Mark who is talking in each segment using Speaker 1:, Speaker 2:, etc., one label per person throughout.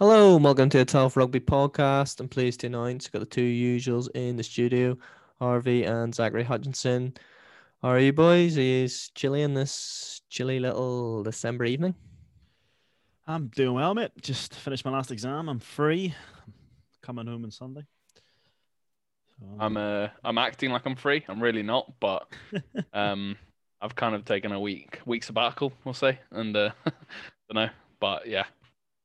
Speaker 1: Hello, and welcome to the Tough Rugby podcast. I'm pleased to announce we've got the two usuals in the studio, Harvey and Zachary Hutchinson. How are you boys? Are you chilly in this chilly little December evening?
Speaker 2: I'm doing well, mate. Just finished my last exam. I'm free. coming home on Sunday.
Speaker 3: So, I'm uh I'm acting like I'm free. I'm really not, but um I've kind of taken a week week sabbatical, we'll say, and uh don't know, but yeah,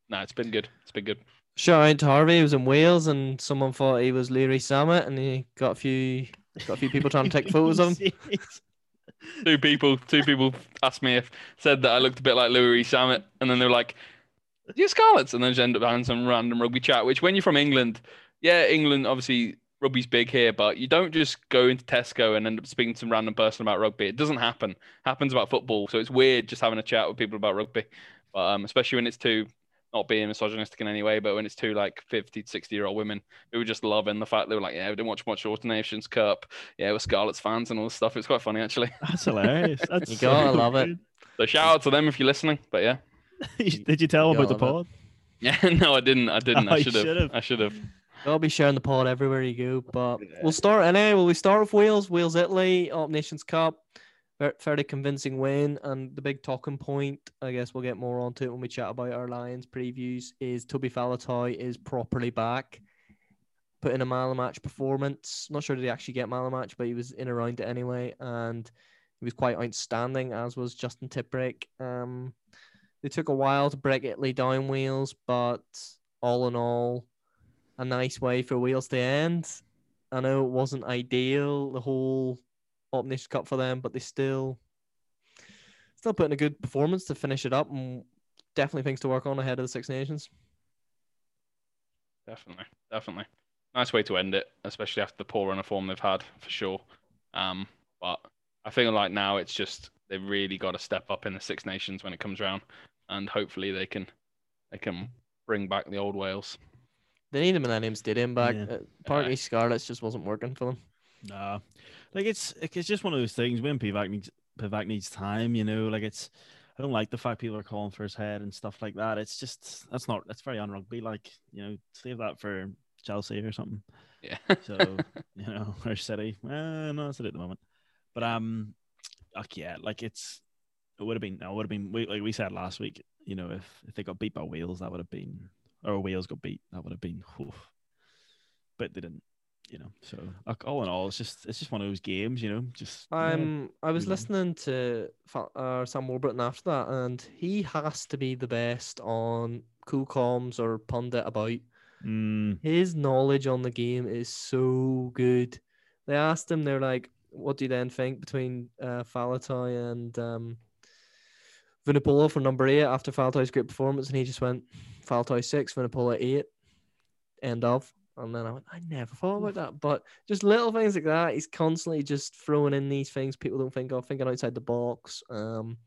Speaker 3: no, it's been good. It's been good.
Speaker 1: Shout out to Harvey. He was in Wales, and someone thought he was Leary Summit, and he got a few got a few people trying to take photos of him.
Speaker 3: two people, two people asked me if said that I looked a bit like Leary Summit, and then they were like, "You're Scarlets," and then just end up having some random rugby chat. Which, when you're from England, yeah, England obviously rugby's big here, but you don't just go into Tesco and end up speaking to some random person about rugby. It doesn't happen. It happens about football, so it's weird just having a chat with people about rugby. But um, especially when it's two not being misogynistic in any way, but when it's two like 50 60 year old women who were just loving the fact they were like, yeah, we didn't watch much Autumn Nations Cup. Yeah, we're Scarlets fans and all this stuff. It's quite funny, actually.
Speaker 2: That's hilarious. That's
Speaker 1: you gotta so love good. it.
Speaker 3: So shout out to them if you're listening. But yeah.
Speaker 2: Did you tell them about the pod?
Speaker 3: Yeah, no, I didn't. I didn't. Oh, I should have. I should have.
Speaker 1: I'll be sharing the pod everywhere you go. But we'll start anyway. Will we start with Wales? Wales, Italy, Autumn Nations Cup fairly convincing win. And the big talking point, I guess we'll get more onto it when we chat about our Lions previews, is Toby Faletau is properly back. Put in a mile a match performance. Not sure did he actually get mile a match, but he was in around it anyway. And he was quite outstanding, as was Justin Tipuric. Um, they took a while to break Italy down Wales, but all in all, a nice way for Wales to end. I know it wasn't ideal, the whole Autumn Nations Cup for them, but they still still putting a good performance to finish it up and definitely things to work on ahead of the Six Nations.
Speaker 3: Definitely, definitely. Nice way to end it, especially after the poor run of form they've had for sure. Um, but I think like now it's just they've really got to step up in the Six Nations when it comes around, and hopefully they can they can bring back the old Wales.
Speaker 1: They need a Millennium Stadium back. Yeah. Uh, Parc y Scarlets just wasn't working for them.
Speaker 2: Nah, like it's it's just one of those things. When Pivac needs Pivac needs time, you know. Like it's I don't like the fact people are calling for his head and stuff like that. It's just that's not that's very unrugby. Like you know, save that for Chelsea or something.
Speaker 3: Yeah.
Speaker 2: so you know, or City. Eh, no, that's it at the moment. But um, like yeah, like it's it would have been it would have been like we said last week. You know, if if they got beat by Wales, that would have been or Wales got beat, that would have been. Oof. But they didn't you know. So like, all in all, it's just it's just one of those games, you know. Just
Speaker 1: um, yeah, I was listening to uh, Sam Warburton after that, and he has to be the best on cool comms or pundit about.
Speaker 2: Mm.
Speaker 1: His knowledge on the game is so good. They asked him, they're like, "What do you then think between uh, Faletau and um, Vunipola for number eight after Faletau's great performance?" And he just went, "Faletau six, Vunipola eight. End of. And then I went, I never thought about that. But just little things like that. He's constantly just throwing in these things people don't think of, thinking outside the box. Um,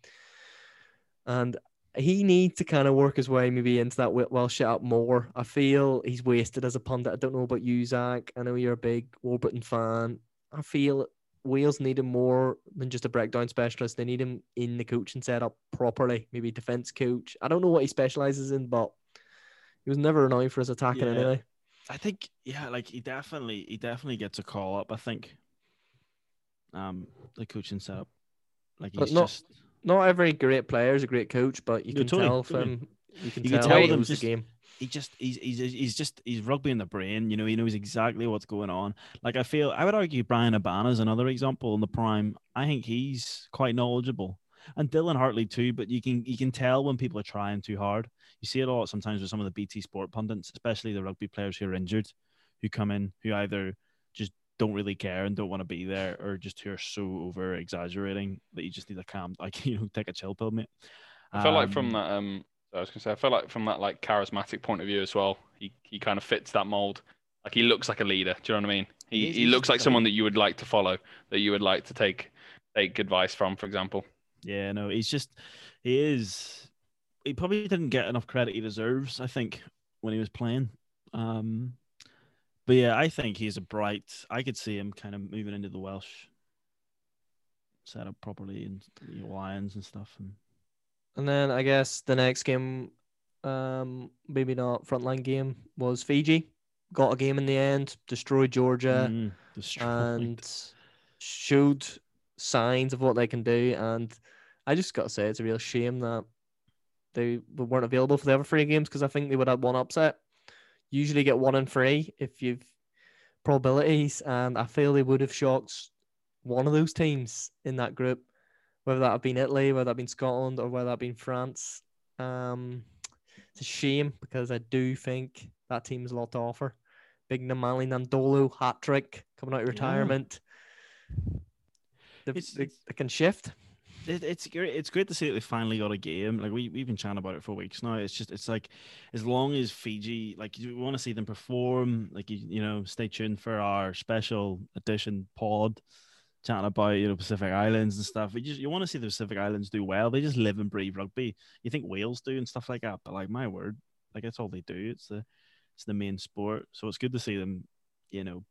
Speaker 1: and he needs to kind of work his way maybe into that Welsh setup more. I feel he's wasted as a pundit. I don't know about you, Zach. I know you're a big Warburton fan. I feel Wales need him more than just a breakdown specialist. They need him in the coaching setup properly, maybe defense coach. I don't know what he specializes in, but he was never renowned for his attacking yeah. anyway.
Speaker 2: I think yeah, like he definitely he definitely gets a call up. I think. Um, the coaching setup, like he's
Speaker 1: not,
Speaker 2: just
Speaker 1: not every great player is a great coach, but you can totally, tell from you can you tell, can tell them just, the game.
Speaker 2: He just he's, he's he's just he's rugby in the brain. You know, he knows exactly what's going on. Like I feel I would argue Bryan Habana is another example in the prime. I think he's quite knowledgeable and Dylan Hartley too. But you can you can tell when people are trying too hard. You see it a lot sometimes with some of the BT Sport pundits, especially the rugby players who are injured, who come in who either just don't really care and don't want to be there, or just who are so over exaggerating that you just need a calm, like you know, take a chill pill, mate.
Speaker 3: I feel um, like from um, that, um, I was gonna say, I feel like from that like charismatic point of view as well, he he kind of fits that mold. Like he looks like a leader. Do you know what I mean? He he looks like someone that you would like to follow, that you would like to take take advice from, for example.
Speaker 2: Yeah, no, he's just he is. He probably didn't get enough credit he deserves. I think when he was playing. Um, but yeah, I think he's a bright. I could see him kind of moving into the Welsh setup properly and you know, Lions and stuff. And
Speaker 1: and then I guess the next game um, maybe not frontline game was Fiji. Got a game in the end, destroyed Georgia,
Speaker 2: Mm, destroyed.
Speaker 1: and showed signs of what they can do. And I just got to say, it's a real shame that they weren't available for the other three games because I think they would have one upset. Usually get one in three if you've probabilities, and I feel they would have shocked one of those teams in that group, whether that have been Italy, whether that have been Scotland, or whether that have been France. Um, it's a shame because I do think that team's a lot to offer. Big Nemani Nadolo hat trick coming out of
Speaker 2: Yeah.
Speaker 1: retirement. They, they, they can shift.
Speaker 2: It, it's great. It's great to see that they finally got a game. Like we we've been chatting about it for weeks now. It's just it's like as long as Fiji like you want to see them perform. Like you you know stay tuned for our special edition pod chatting about you know Pacific Islands and stuff. You just you want to see the Pacific Islands do well. They just live and breathe rugby. You think Wales do and stuff like that, but like my word, like that's all they do. It's the it's the main sport. So it's good to see them, you know,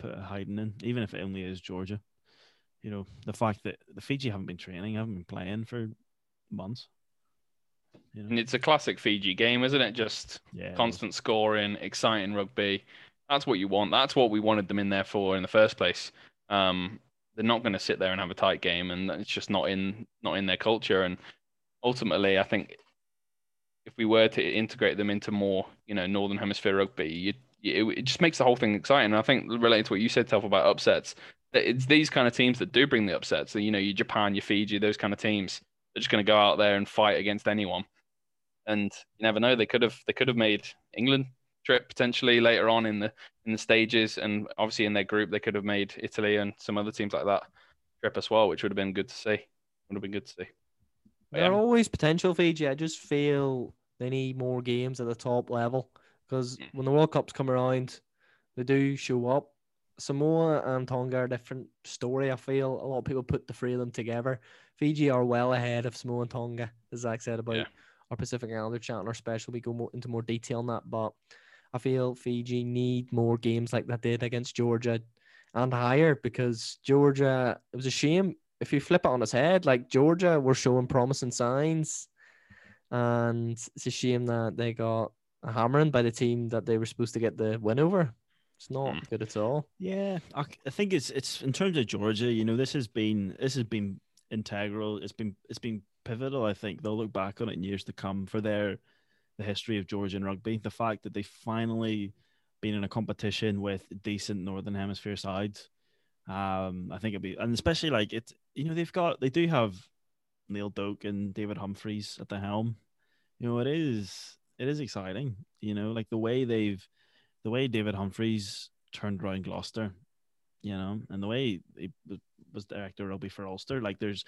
Speaker 2: put a hiding in, even if it only is Georgia you know, the fact that the Fiji haven't been training, haven't been playing for months. You
Speaker 3: And it's a classic Fiji game, isn't it? Just
Speaker 2: Yeah.
Speaker 3: constant scoring, exciting rugby. That's what you want. That's what we wanted them in there for in the first place. Um, they're not going to sit there and have a tight game, and it's just not in not in their culture. And ultimately, I think if we were to integrate them into more, you know, Northern Hemisphere rugby, you, you, it just makes the whole thing exciting. And I think related to what you said, Telf, about upsets, it's these kind of teams that do bring the upsets. So, you know, your Japan, your Fiji, those kind of teams. They're just going to go out there and fight against anyone. And you never know. They could have they could have made England trip potentially later on in the in the stages, and obviously in their group they could have made Italy and some other teams like that trip as well, which would have been good to see. Would have been good to see. But
Speaker 1: There are
Speaker 3: yeah.
Speaker 1: always potential Fiji. I just feel they need more games at the top level because
Speaker 3: Mm.
Speaker 1: when the World Cups come around, they do show up. Samoa and Tonga are a different story. I feel a lot of people put the three of them together. Fiji are well ahead of Samoa and Tonga, as Zach said about
Speaker 3: Yeah.
Speaker 1: our Pacific Islander chat and our special. We go more, into more detail on that, but I feel Fiji need more games like that did against Georgia and higher because Georgia. It was a shame if you flip it on its head. Like Georgia were showing promising signs, and it's a shame that they got a hammering by the team that they were supposed to get the win over. It's not
Speaker 3: Mm.
Speaker 1: good at all.
Speaker 2: Yeah, I, I think it's it's in terms of Georgia. You know, this has been this has been integral. It's been it's been pivotal. I think they'll look back on it in years to come for their the history of Georgian rugby. The fact that they finally been in a competition with decent Northern Hemisphere sides. Um, I think it'd be and especially like it. You know, they've got they do have Neil Doak and David Humphreys at the helm. You know, it is it is exciting. You know, like the way they've the way David Humphreys turned around Gloucester, you know, and the way he was- was director of rugby for Ulster, like there's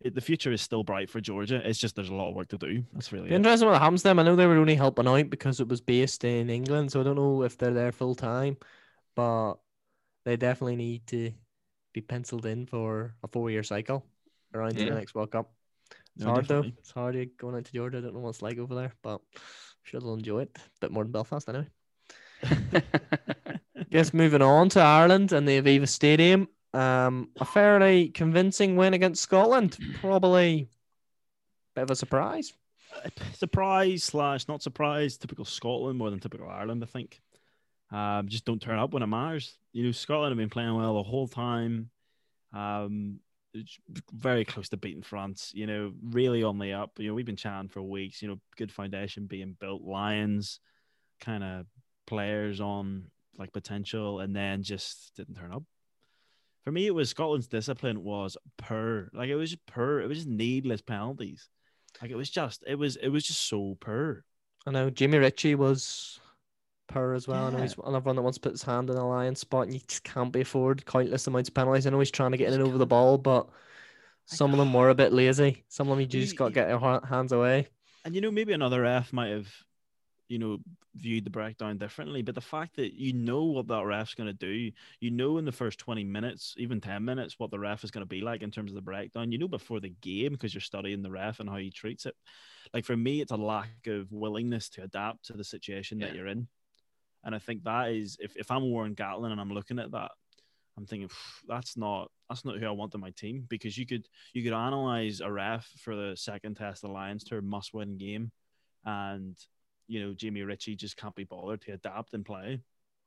Speaker 2: it, the future is still bright for Georgia. It's just there's a lot of work to do. That's really it.
Speaker 1: interesting what happens to them. I know they were only helping out because it was based in England, so I don't know if they're there full time, but they definitely need to be penciled in for a four year cycle around
Speaker 3: Yeah.
Speaker 1: the next World Cup. It's
Speaker 2: No,
Speaker 1: hard
Speaker 2: definitely.
Speaker 1: though. It's hard going out to Georgia. I don't know what it's like over there, but I'm sure they'll enjoy it. A bit more than Belfast anyway. Guess moving on to Ireland and the Aviva Stadium. Um, a fairly convincing win against Scotland. Probably bit of a surprise.
Speaker 2: surprise slash not surprise. Typical Scotland more than typical Ireland, I think. Um, just don't turn up when it matters. You know, Scotland have been playing well the whole time. Um, very close to beating France. You know, really on the up. You know, we've been chatting for weeks. You know, good foundation being built. Lions, kind of players on like potential, and then just didn't turn up. For me, it was Scotland's discipline was per like it was just per. It was just needless penalties. Like it was just it was it was just so per.
Speaker 1: I know Jimmy Ritchie was per as well. I know he's another one that wants to put his hand in a lion spot, and you just can't be afford countless amounts of penalties. I know he's trying to get in and over the ball, but some of them were a bit lazy. Some of them you just got to get your hands away.
Speaker 2: And you know, maybe another ref might have, you know, viewed the breakdown differently. But the fact that you know what that ref's going to do, you know, in the first 20 minutes, even 10 minutes, what the ref is going to be like in terms of the breakdown, you know, before the game because you're studying the ref and how he treats it. Like for me, it's a lack of willingness to adapt to the situation that you're in. And I think that is, if, if I'm Warren Gatland and I'm looking at that, I'm thinking that's not that's not who I want on my team because you could you could analyze a ref for the second test alliance the Lions tour must win game and you know Jamie Ritchie just can't be bothered to adapt and play.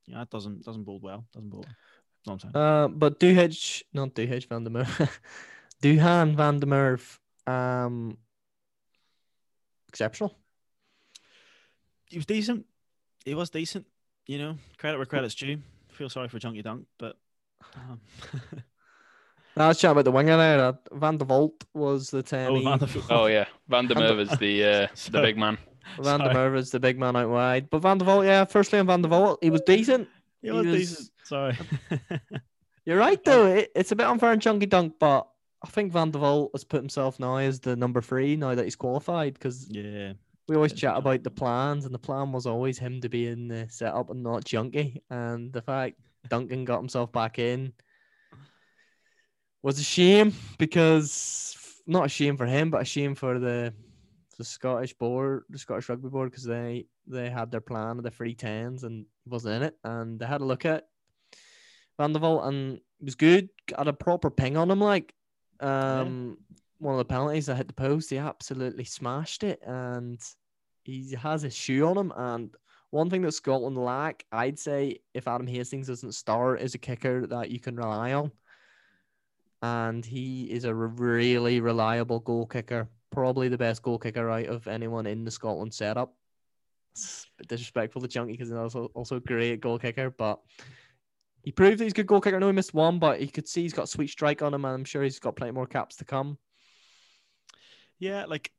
Speaker 2: Yeah, that doesn't doesn't bode well. Doesn't bode well. That's what
Speaker 1: Uh, but Duhage, not Duhage Van der Merwe, Duhan Van der Merwe, um, exceptional.
Speaker 2: he was decent. He was decent. You know, credit where credit's due. Feel sorry for Chunky Dunk, but um,
Speaker 1: Now, let's chat about the winger there. Uh, Van der Walt was the 10.
Speaker 2: oh,
Speaker 1: he-
Speaker 2: Van der
Speaker 3: Oh yeah, Van der
Speaker 1: Van
Speaker 3: Merwe is the uh, the big man.
Speaker 1: Van der
Speaker 2: Sorry.
Speaker 1: Merwe is the big man out wide. But Van der Walt, yeah, firstly on Van der Walt, he was decent.
Speaker 2: he
Speaker 1: he
Speaker 2: was
Speaker 1: was-
Speaker 2: decent. Sorry.
Speaker 1: You're right, though. It, it's a bit unfair on Chunky Dunk, but I think Van der Walt has put himself now as the number three now that he's qualified because
Speaker 2: yeah,
Speaker 1: we always chat about the plans, and the plan was always him to be in the setup and not Chunky. And the fact Duncan got himself back in was a shame because not a shame for him, but a shame for the the Scottish board, the Scottish rugby board, because they they had their plan of the free tens and he wasn't in it, and they had a look at Van der Walt and it was good. Got a proper ping on him, like um one of the penalties that hit the post. He absolutely smashed it, and he has a shoe on him. And one thing that Scotland lack, I'd say, if Adam Hastings doesn't start, is a kicker that you can rely on. And he is a really reliable goal kicker, probably the best goal kicker out of anyone in the Scotland setup. It's a bit disrespectful to Chunky because he's also also a great goal kicker, but he proved that he's a good goal kicker. I know he missed one, but you could see he's got a sweet strike on him, and I'm sure he's got plenty more caps to come.
Speaker 2: yeah, like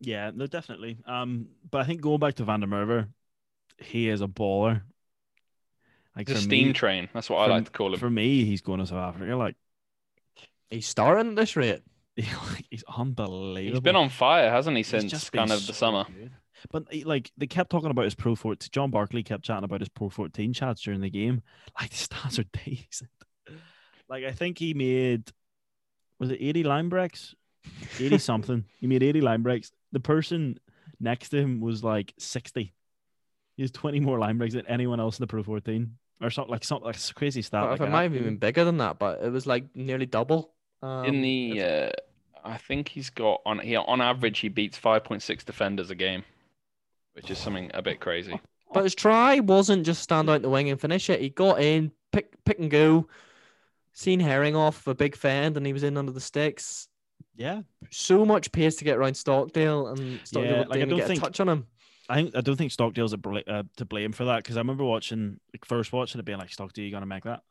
Speaker 2: yeah, no, definitely. Um, but I think going back to Van der Merwe, he is a baller. Like
Speaker 3: He's a steam
Speaker 2: me,
Speaker 3: train. That's what I like to call him.
Speaker 2: For me, he's going to South Africa. You're like
Speaker 1: He's starting at this rate.
Speaker 2: he's unbelievable.
Speaker 3: He's been on fire, hasn't he, since
Speaker 2: just
Speaker 3: kind
Speaker 2: been
Speaker 3: of the
Speaker 2: so
Speaker 3: summer?
Speaker 2: good. But he- like they kept talking about his pro 14. John Barclay kept chatting about his pro 14 chats during the game. Like the stats are decent. Like I think he made was it 80 line breaks? 80 something. He made 80 line breaks. The person next to him was like 60. He has 20 more line breaks than anyone else in the pro 14. Or something like something like crazy stat.
Speaker 1: But
Speaker 2: like
Speaker 1: it
Speaker 2: that.
Speaker 1: might have even been bigger than that, but it was like nearly double. Um,
Speaker 3: In the, uh, I think he's got on he on average he beats 5.6 defenders a game, which is something a bit crazy.
Speaker 1: but his try wasn't just stand out the wing and finish it. He got in, pick pick and go. Seen Herring off a big fend, and he was in under the sticks.
Speaker 2: Yeah.
Speaker 1: So much pace to get around Stockdale, and Stockdale
Speaker 2: Yeah,
Speaker 1: didn't
Speaker 2: like, I don't
Speaker 1: get
Speaker 2: think-
Speaker 1: a touch on him.
Speaker 2: I think I don't think Stockdale's a bla- uh, to blame for that because I remember watching like first watching it being like Stockdale, you're gonna make that,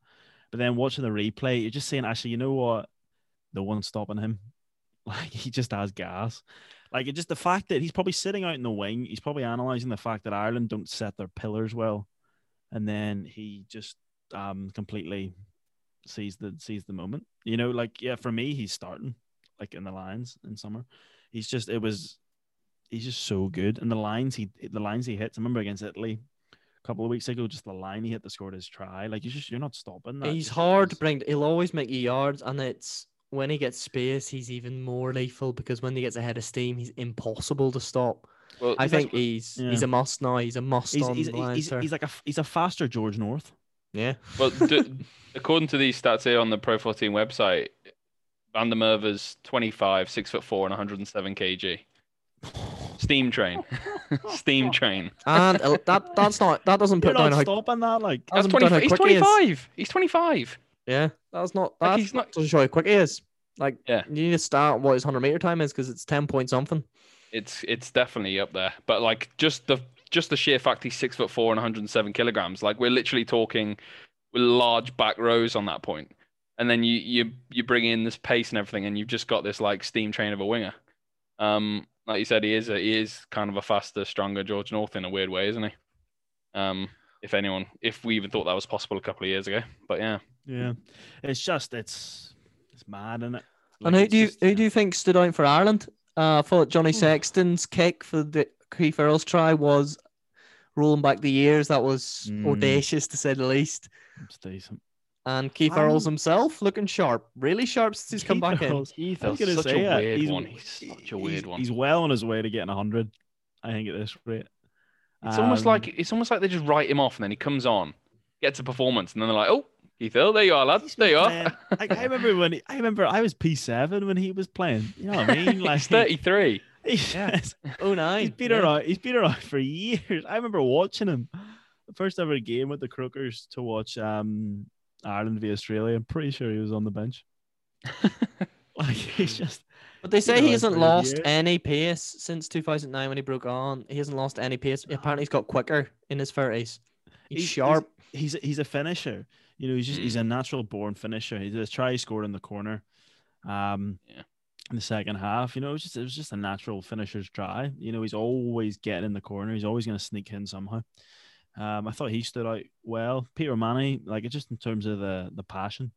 Speaker 2: but then watching the replay, you're just saying actually, you know what, no one's stopping him. Like he just has gas. Like it just the fact that he's probably sitting out in the wing, he's probably analyzing the fact that Ireland don't set their pillars well, and then he just um completely sees the sees the moment. You know, like yeah, for me, he's starting like in the lines in summer. He's just it was he's just so good. And the lines he the lines he hits. I remember against Italy a couple of weeks ago, just the line he hit that scored his try. Like you just you're not stopping that.
Speaker 1: He's hard to bring. He'll always make you yards, and it's when he gets space, he's even more lethal because when he gets ahead of steam, he's impossible to stop.
Speaker 3: Well,
Speaker 1: I think he's
Speaker 2: Yeah.
Speaker 1: he's a must now. He's a must
Speaker 2: He's,
Speaker 1: on
Speaker 2: he's,
Speaker 1: the
Speaker 2: he's,
Speaker 1: line,
Speaker 2: he's, like a he's a faster George North.
Speaker 1: yeah.
Speaker 3: well, d- according to these stats here on the Pro 14 website, Van der Merwe's 25, six foot four, and 107 kg. Steam train, steam train.
Speaker 1: And that that's not that doesn't
Speaker 2: You're
Speaker 1: put down
Speaker 2: not
Speaker 1: how
Speaker 2: stopping that. Like
Speaker 3: That's
Speaker 1: Hasn't put down
Speaker 3: 25. He's
Speaker 1: he
Speaker 3: 25. He's 25.
Speaker 1: Yeah, that's not
Speaker 3: Like,
Speaker 1: that's
Speaker 3: he's
Speaker 1: not
Speaker 3: not-
Speaker 1: doesn't show how quick he is. Like
Speaker 3: Yeah.
Speaker 1: you need to start what his hundred meter time is because it's ten point something.
Speaker 3: It's it's definitely up there. But like just the just the sheer fact he's six foot four and 107 kilograms. Like we're literally talking with large back rows on that point. And then you you you bring in this pace and everything, and you've just got this like steam train of a winger. Um, like you said, he is a, he is kind of a faster, stronger George North in a weird way, isn't he? Um, if anyone, if we even thought that was possible a couple of years ago, but yeah,
Speaker 2: yeah, it's just it's it's mad, isn't it?
Speaker 1: and who do you
Speaker 2: just,
Speaker 1: who
Speaker 2: yeah.
Speaker 1: do you think stood out for Ireland? Uh, I thought Johnny Sexton's kick for the Keith Earls try was rolling back the years. That was
Speaker 2: Mm.
Speaker 1: audacious to say the least.
Speaker 2: It's decent.
Speaker 1: And Keith
Speaker 2: Um,
Speaker 1: Earls himself looking sharp, really sharp since he's come
Speaker 2: Keith
Speaker 1: back in.
Speaker 3: Keith
Speaker 2: I was gonna
Speaker 3: such
Speaker 2: say
Speaker 3: a
Speaker 2: it,
Speaker 3: weird
Speaker 2: he's-
Speaker 3: one. He's such a weird
Speaker 2: he's,
Speaker 3: one.
Speaker 2: He's well on his way to getting hundred. I think at this rate.
Speaker 3: It's almost
Speaker 2: Um,
Speaker 3: like it's almost like they just write him off, and then he comes on, gets a performance, and then they're like, "Oh, Keith Earl, there you are, lads.
Speaker 2: he's
Speaker 3: There you are."
Speaker 2: playing- I, I remember when he, I remember I was P seven when he was playing. You know what I mean? Like
Speaker 3: He's 33.
Speaker 2: He's,
Speaker 1: Yeah. Oh nine.
Speaker 2: he's been around. He's been around for years. I remember watching him. The first ever game with the Crookers to watch um, Ireland v Australia. I'm pretty sure he was on the bench. Like he's just
Speaker 1: But they say
Speaker 2: know,
Speaker 1: he hasn't lost
Speaker 2: years.
Speaker 1: any pace since 2009 when he broke on. He hasn't lost any pace. Apparently, he's got quicker in his 30s. He's,
Speaker 2: He's- he's-
Speaker 1: sharp.
Speaker 2: he's he's a finisher. You know, he's just he's a natural born finisher. He did a try he scored in the corner. Um
Speaker 3: Yeah.
Speaker 2: in the second half. You know, it was just it was just a natural finisher's try. You know, he's always getting in the corner. He's always gonna sneak in somehow. Um, I thought he stood out well. Peter Manny, like just in terms of the the passion.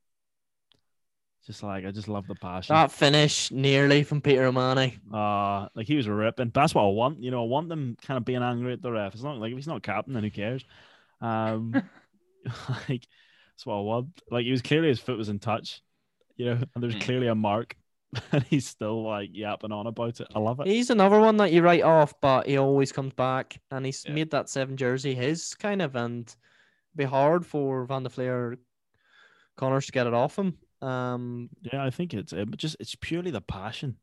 Speaker 2: Just like I just love the passion.
Speaker 1: that finish nearly from Peter O'Mahony.
Speaker 2: Uh like he was ripping. But that's what I want. You know, I want them kind of being angry at the ref. It's not like if he's not captain, then who cares? Um like that's what I want. Like he was clearly his foot was in touch, you know, and there's
Speaker 3: Mm.
Speaker 2: clearly a mark, and he's still like yapping on about it. I love it.
Speaker 1: He's another one that you write off, but he always comes back, and he's
Speaker 3: Yeah.
Speaker 1: made that seven jersey his kind of, and be hard for Van der Flier Connors to get it off him. Um,
Speaker 2: Yeah, I think it's it, just it's purely the passion.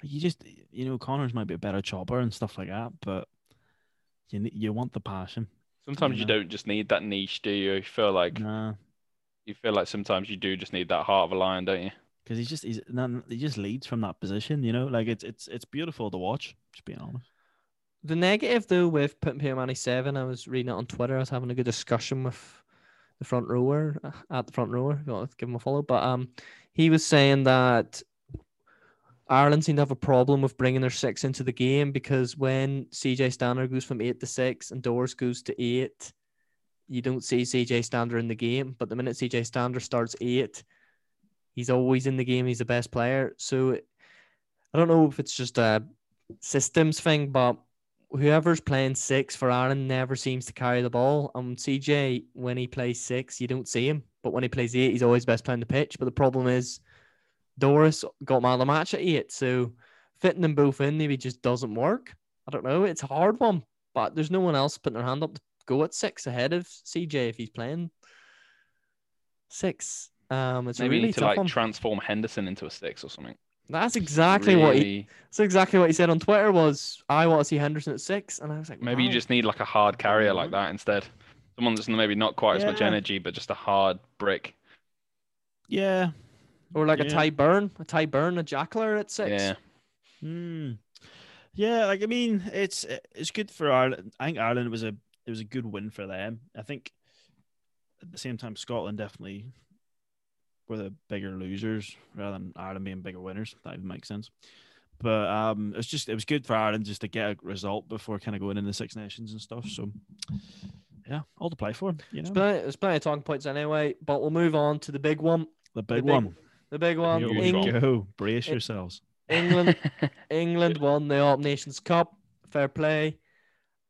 Speaker 2: Like you just you know, Connors might be a better chopper and stuff like that, but you you want the passion.
Speaker 3: Sometimes you
Speaker 2: know.
Speaker 3: don't just need that niche, do you? You feel like
Speaker 2: Nah,
Speaker 3: you feel like sometimes you do just need that heart of a lion, don't you?
Speaker 2: because he's just he's no, he just leads from that position. You know, like it's it's it's beautiful to watch. Just being honest.
Speaker 1: The negative though with putting Peter Manny seven, I was reading it on Twitter. I was having a good discussion with the front rower uh, at the front rower. If you want to give him a follow, but um, he was saying that Ireland seem to have a problem with bringing their six into the game because when CJ Stander goes from eight to six and Doris goes to eight, you don't see CJ Stander in the game. But the minute CJ Stander starts eight, he's always in the game. He's the best player. So I don't know if it's just a systems thing, but whoever's playing six for Ireland never seems to carry the ball. Um, CJ, when he plays six, you don't see him, but when he plays eight, he's always best playing the pitch. But the problem is, Doris got man the match at eight, so fitting them both in maybe just doesn't work. I don't know. It's a hard one, but there's no one else putting their hand up to go at six ahead of CJ if he's playing six. Um, it's
Speaker 3: Maybe
Speaker 1: a
Speaker 3: you
Speaker 1: really
Speaker 3: need to
Speaker 1: tough
Speaker 3: like
Speaker 1: one.
Speaker 3: transform Henderson into a six or something.
Speaker 1: That's exactly what he. That's exactly what he said on Twitter. Was I want to see Henderson at six, and I was like,
Speaker 3: Maybe you just need like a hard carrier like that instead. Someone that's maybe not quite as much energy, but just a hard brick.
Speaker 2: Yeah.
Speaker 1: or like a
Speaker 2: yeah.
Speaker 1: Tadhg Beirne, a Tadhg Beirne, a Jackler at six.
Speaker 3: Yeah.
Speaker 2: Hmm. Yeah, like I mean, it's it's good for Ireland. I think Ireland was a it was a good win for them. I think at the same time, Scotland definitely were the bigger losers rather than Ireland being bigger winners. That even makes sense. But um, it's just it was good for Ireland just to get a result before kind of going into the Six Nations and stuff. So yeah, all to play for. You
Speaker 1: There's plenty, there's plenty of talking points anyway, but we'll move on to the big one.
Speaker 2: the big,
Speaker 1: big
Speaker 2: one.
Speaker 1: The big one.
Speaker 2: Here we
Speaker 3: one.
Speaker 2: go. Brace
Speaker 1: Eng-
Speaker 2: yourselves.
Speaker 1: England, England won the All Nations Cup. Fair play.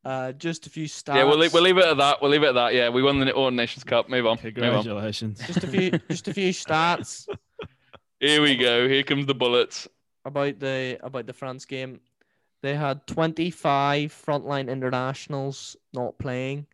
Speaker 1: Uh, just a few stats.
Speaker 3: yeah, we'll leave, we'll leave it at that. We'll leave it at that. Yeah, we won the All Nations Cup. Move on. Move on.
Speaker 2: Congratulations.
Speaker 1: Just a few, just a few stats
Speaker 3: Here we go. Here comes the bullets.
Speaker 1: about the about the France game. They had 25 frontline internationals not playing.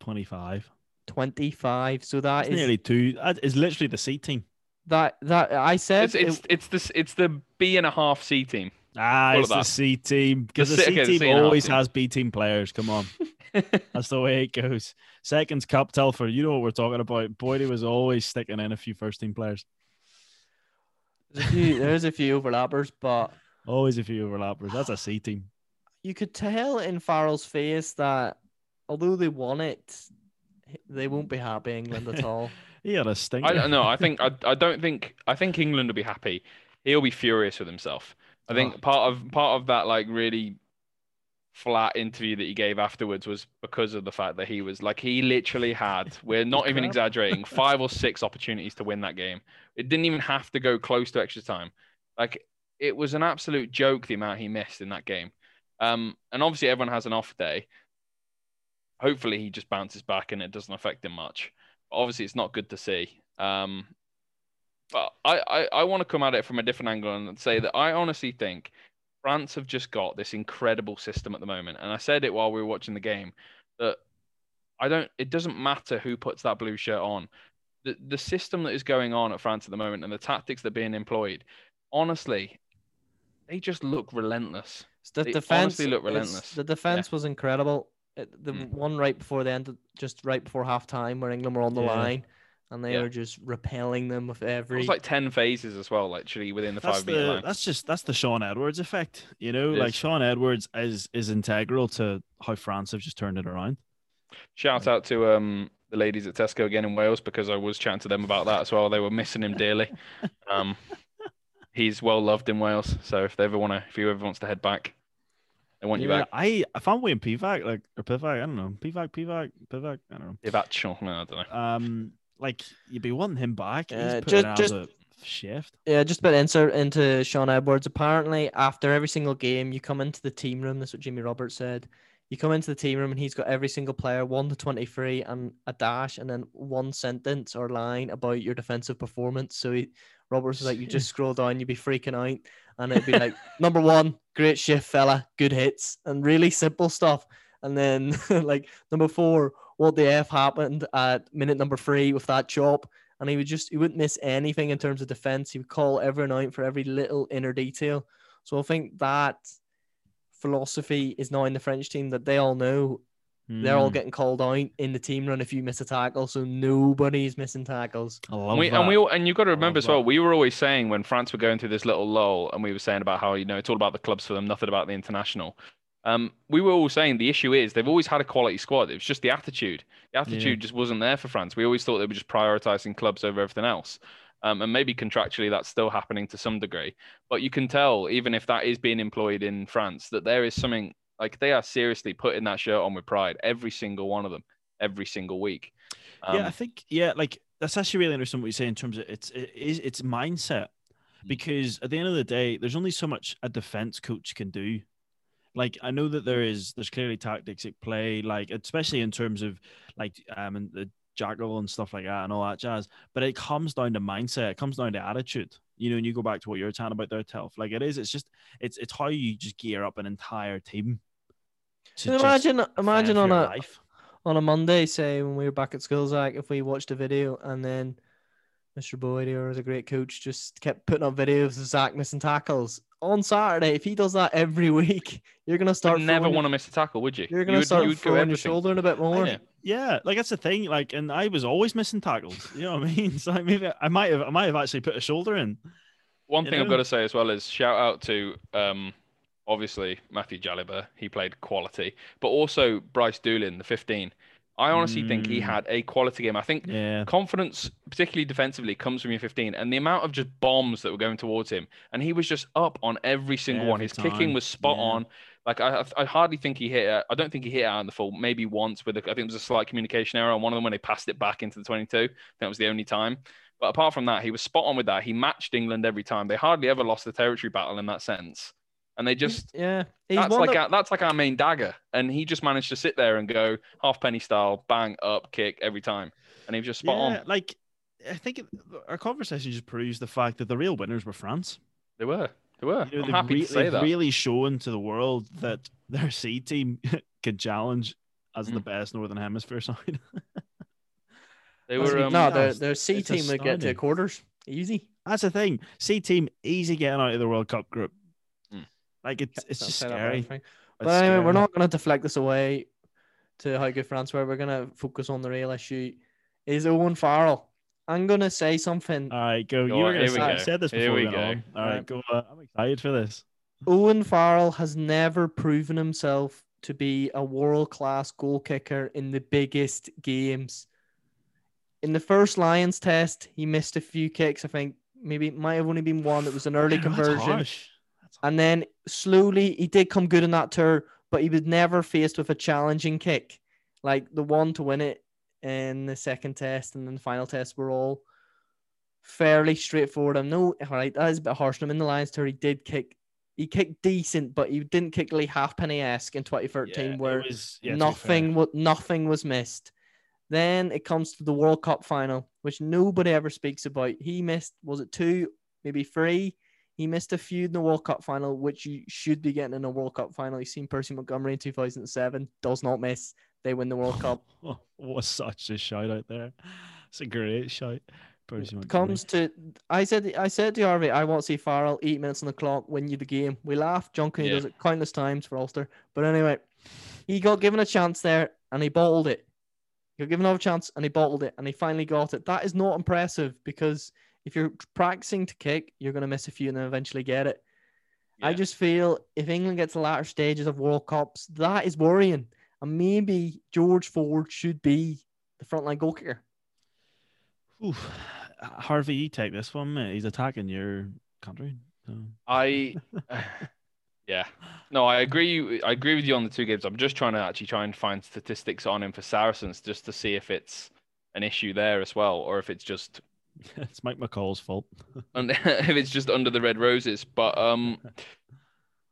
Speaker 2: Twenty-five.
Speaker 1: 25. So that
Speaker 2: That's
Speaker 1: is
Speaker 2: nearly two. That is literally the C team.
Speaker 1: that that I said
Speaker 3: It's it's
Speaker 1: it-
Speaker 3: it's this it's the B and a half C team.
Speaker 2: Ah,
Speaker 3: All
Speaker 2: it's the. C team because the
Speaker 3: C-
Speaker 2: C
Speaker 3: okay, the
Speaker 2: team
Speaker 3: C and
Speaker 2: always
Speaker 3: team.
Speaker 2: has B team players. Come on, that's the way it goes. Seconds Cup Telfer, you know what we're talking about. Boydie was always sticking in a few first team players.
Speaker 1: there's a few there's a few overlappers, but
Speaker 2: Always a few overlappers. That's a C team.
Speaker 1: you could tell in Farrell's face that although they won it, they won't be happy England at all.
Speaker 2: He had a stinker.
Speaker 3: I don't know. I think I, I don't think I think England will be happy. He'll be furious with himself. I think
Speaker 1: Oh.
Speaker 3: part of part of that like really flat interview that he gave afterwards was because of the fact that he was like he literally had we're not even exaggerating five or six opportunities to win that game. It didn't even have to go close to extra time. Like it was an absolute joke the amount he missed in that game. Um, and obviously everyone has an off day. Hopefully he just bounces back and it doesn't affect him much. Obviously it's not good to see. Um, but I, I, I want to come at it from a different angle and say that I honestly think France have just got this incredible system at the moment. And I said it while we were watching the game that I don't it doesn't matter who puts that blue shirt on. The the system that is going on at France at the moment and the tactics that are being employed, honestly, they just look relentless.
Speaker 1: The
Speaker 3: They
Speaker 1: defense
Speaker 3: honestly look relentless.
Speaker 1: The defense was incredible. It, the
Speaker 3: Mm.
Speaker 1: one right before the end, just right before half time, where England were on the
Speaker 2: Yeah.
Speaker 1: line, and they
Speaker 3: Yeah.
Speaker 1: were just repelling them with
Speaker 3: It
Speaker 1: every.
Speaker 3: was like ten phases as well, literally within the
Speaker 2: That's
Speaker 3: five meter
Speaker 2: the
Speaker 3: line.
Speaker 2: that's just that's the Shaun Edwards effect. You know,
Speaker 3: It
Speaker 2: like
Speaker 3: is.
Speaker 2: Shaun Edwards is is integral to how France have just turned it around.
Speaker 3: Shout out to um the ladies at Tesco again in Wales because I was chatting to them about that as well. They were missing him dearly. Um, he's well loved in Wales, so if they ever want to, if he ever wants to head back, they want you back.
Speaker 2: I if I'm waiting PVAC like or PVAC, I don't know PVAC PVAC PVAC, I don't know.
Speaker 3: Ivacho, no, I don't know.
Speaker 2: Um, like you'd be wanting him back.
Speaker 1: Just- just-
Speaker 2: a shift.
Speaker 1: Yeah, just a bit insert into Shaun Edwards. Apparently, after every single game, you come into the team room. That's what Jimmy Roberts said. You come into the team room and he's got every single player one to twenty three and a dash and then one sentence or line about your defensive performance. So he, Roberts was like, you just scroll down, you'd be freaking out, and it'd be like number one, great shift, fella, good hits, and really simple stuff. And then like number four, what the f happened at minute number three with that chop and he would just he wouldn't miss anything in terms of defense. He would call everyone out for every little inner detail. So I think that philosophy is now in the French team that they all know they're all
Speaker 2: Mm,
Speaker 1: getting called out in the team run if you miss a tackle. So nobody's missing tackles.
Speaker 2: I love
Speaker 3: And we
Speaker 2: that.
Speaker 3: and we all, and you've got to remember as well.
Speaker 2: that.
Speaker 3: We were always saying when France were going through this little lull, and we were saying about how you know it's all about the clubs for them, nothing about the international. Um, we were all saying the issue is they've always had a quality squad. It was just the attitude. The attitude just wasn't there for France. We always thought they were just prioritizing clubs over everything else. Um, and maybe contractually that's still happening to some degree. But you can tell, even if that is being employed in France, that there is something like they are seriously putting that shirt on with pride. Every single one of them, every single week. Um,
Speaker 2: yeah, I think yeah, like that's actually really interesting what you say in terms of it's it is it's mindset
Speaker 3: Mm.
Speaker 2: because at the end of the day, there's only so much a defense coach can do. Like I know that there is there's clearly tactics at play, like especially in terms of like um and the jackal and stuff like that and all that jazz. But it comes down to mindset. It comes down to attitude. You know, and you go back to what you're chatting about there, Telf. Like it is. It's just it's it's how you just gear up an entire team.
Speaker 1: imagine imagine on a
Speaker 2: life.
Speaker 1: on a Monday, say when we were back at school, Zach, if we watched a video and then Mr. Boyd here as a great coach just kept putting up videos of Zach missing tackles. On Saturday, if he does that every week, you're gonna start
Speaker 3: You'd never want to miss a tackle, would you?
Speaker 1: You're gonna
Speaker 3: would-
Speaker 1: start
Speaker 3: you would go
Speaker 1: throwing your shoulder in a bit more.
Speaker 3: Yeah.
Speaker 2: Yeah, like that's the thing. Like, and I was always missing tackles. You know what I mean? So I maybe I might have I might have actually put a shoulder in.
Speaker 3: One
Speaker 2: You
Speaker 3: thing I've got to say as well is shout out to um, obviously Matthieu Jalibert. He played quality, but also Brice Dulin, the 15. I honestly think he
Speaker 2: Mm.
Speaker 3: had a quality game. I think
Speaker 2: Yeah,
Speaker 3: confidence, particularly defensively, comes from your 15, and the amount of just bombs that were going towards him, and he was just up on every single one.
Speaker 2: Every
Speaker 3: His kicking was spot
Speaker 2: yeah.
Speaker 3: on. Like I, I- hardly think he hit. it- I don't think he hit it out in the full. Maybe once with, a, I think it was a slight communication error on one of them when they passed it back into the 22. I think that was the only time. But apart from that, he was spot on with that. He matched England every time. They hardly ever lost the territory battle in that sense, and they just
Speaker 1: yeah, he's
Speaker 3: that's like
Speaker 1: that-
Speaker 3: our, that's like our main dagger, and he just managed to sit there and go Halfpenny style, bang up, kick every time, and he was just spot
Speaker 2: yeah.
Speaker 3: on.
Speaker 2: Like I think it, our conversation just proves the fact that the real winners were France.
Speaker 3: They were, they were.
Speaker 2: You know,
Speaker 3: I'm
Speaker 2: they've,
Speaker 3: happy
Speaker 2: re-
Speaker 3: to say
Speaker 2: they've
Speaker 3: that.
Speaker 2: really shown to the world that their C team can challenge as the
Speaker 3: Mm.
Speaker 2: best Northern Hemisphere side.
Speaker 3: They were. Um,
Speaker 1: no,
Speaker 2: no,
Speaker 1: their their C team would get to quarters easy.
Speaker 2: That's the thing. C team easy getting out of the World Cup group. Like it's it's just
Speaker 1: say
Speaker 2: scary.
Speaker 1: everything.
Speaker 2: It's
Speaker 1: But anyway, we're not going to deflect this away to how good France were. We're going to focus on the real issue. Is Owen Farrell? I'm going to say something.
Speaker 2: All right, go.
Speaker 3: Go
Speaker 2: you were gonna say,
Speaker 3: go.
Speaker 2: you said this
Speaker 3: Here
Speaker 2: before
Speaker 3: we
Speaker 2: we
Speaker 3: go.
Speaker 2: on. All right,
Speaker 1: Right.
Speaker 2: go. Uh, I'm excited for this.
Speaker 1: Owen Farrell has never proven himself to be a world class goal kicker in the biggest games. In the first Lions test, he missed a few kicks. I think maybe it might have only been one. that was an early
Speaker 2: Wow, that's
Speaker 1: conversion.
Speaker 2: harsh. That's
Speaker 1: And then slowly he did come good in that tour, but he was never faced with a challenging kick. Like the one to win it in the second test and then the final test were all fairly straightforward. I know, all right, that is a bit harsh on him. In the Lions tour, he did kick, he kicked decent, but he didn't kick Leigh Halfpenny esque in 2013,
Speaker 2: Yeah,
Speaker 1: where
Speaker 2: was- yeah, to be fair.
Speaker 1: nothing, wa- nothing was missed. Then it comes to the World Cup final, which nobody ever speaks about. He missed, was it two, maybe three? He missed a few in the World Cup final, which you should be getting in a World Cup final. You've seen Percy Montgomery in 2007, does not miss. They win the World Cup.
Speaker 2: what such a shout out there. It's a great shout. You want
Speaker 1: comes to I said I said to Harvey, I won't see Farrell eight minutes on the clock, win you the game. We laughed, John Cooney
Speaker 3: Yeah.
Speaker 1: does it countless times for Ulster. But anyway, he got given a chance there and he bottled it. He got given another chance and he bottled it and he finally got it. That is not impressive because if you're practicing to kick, you're gonna miss a few and then eventually get it. I just feel if England gets the latter stages of World Cups, that is worrying. And maybe George Ford should be the frontline goal kicker.
Speaker 2: Oof. Harvey, you take this one, mate. He's attacking your country. So.
Speaker 3: I, yeah, no, I agree. I agree with you on the two games. I'm just trying to actually try and find statistics on him for Saracens just to see if it's an issue there as well, or if it's just
Speaker 2: it's Mike McCall's fault.
Speaker 3: and if it's just under the red roses. But um,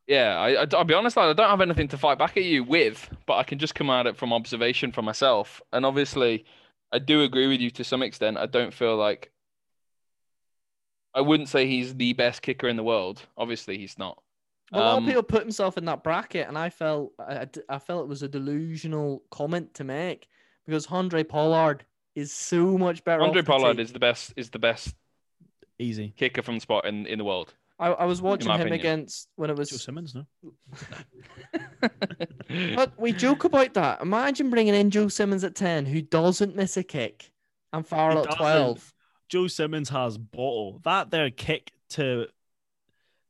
Speaker 3: yeah, I, I will be honest, I don't have anything to fight back at you with, but I can just come at it from observation for myself. And obviously, I do agree with you to some extent. I don't feel like I wouldn't say he's the best kicker in the world. Obviously, he's not.
Speaker 1: A lot
Speaker 3: Um,
Speaker 1: of people put himself in that bracket, and I felt I, I felt it was a delusional comment to make because Andre Pollard is so much better.
Speaker 3: Andre
Speaker 1: off the
Speaker 3: Pollard
Speaker 1: tee.
Speaker 3: is the best is the best
Speaker 2: Easy.
Speaker 3: kicker from the spot in, in the world.
Speaker 1: I, I was watching him
Speaker 3: opinion.
Speaker 1: against when it was
Speaker 2: Joe. Simmonds, no?
Speaker 1: But we joke about that. Imagine bringing in Joe Simmonds at ten, who doesn't miss a kick, and Farrell at
Speaker 2: doesn't.
Speaker 1: twelve.
Speaker 2: Joe Simmonds has bottle. That there kick to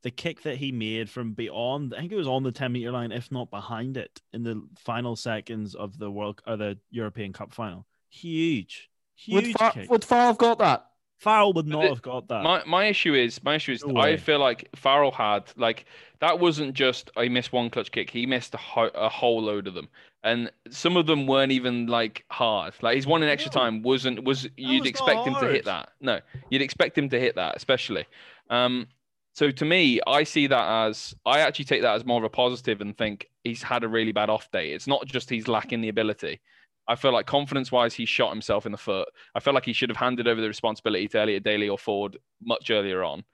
Speaker 2: the kick that he made from beyond, I think it was on the 10 meter line, if not behind it, in the final seconds of the World or the European Cup final. Huge.
Speaker 1: Would,
Speaker 2: Huge
Speaker 1: Far-
Speaker 2: kick.
Speaker 1: would Farrell have got that?
Speaker 2: Farrell would not
Speaker 3: it-
Speaker 2: have got that.
Speaker 3: My my issue is my issue is
Speaker 2: No
Speaker 3: I feel like Farrell had like that wasn't just I missed one clutch kick. He missed a, ho- a whole load of them, and some of them weren't even like hard. Like his one in extra
Speaker 2: No.
Speaker 3: time wasn't was you'd
Speaker 2: was
Speaker 3: expect him to hit that. No, you'd expect him to hit that, especially. Um, so to me, I see that as I actually take that as more of a positive and think he's had a really bad off day. It's not just he's lacking the ability. I feel like confidence wise, he shot himself in the foot. I feel like he should have handed over the responsibility to Elliot Daly or Ford much earlier on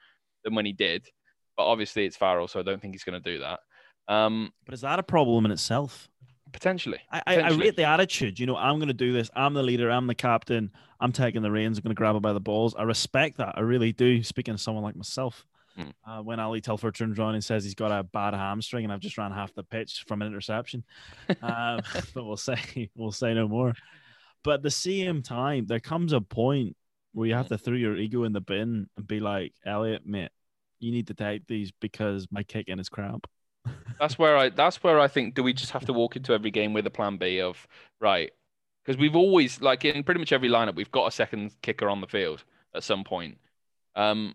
Speaker 3: than when he did. But obviously, it's Farrell, so I don't think he's going to do that. Um,
Speaker 2: but is that a problem in itself?
Speaker 3: potentially.
Speaker 2: I, I, I rate the attitude. You know, I'm going to do this. I'm the leader. I'm the captain. I'm taking the reins. I'm going to grab it by the balls. I respect that. I really do. Speaking to someone like myself,
Speaker 3: Hmm.
Speaker 2: uh, when Ali Telford turns around and says he's got a bad hamstring and I've just ran half the pitch from an interception, um, but we'll say we'll say no more. But at the same time, there comes a point where you have to throw your ego in the bin and be like, Elliot, mate, you need to take these because my kicking is crap.
Speaker 3: That's where I. That's where I think. Do we just have to walk into every game with a plan B of right? Because we've always like in pretty much every lineup, we've got a second kicker on the field at some point. Um,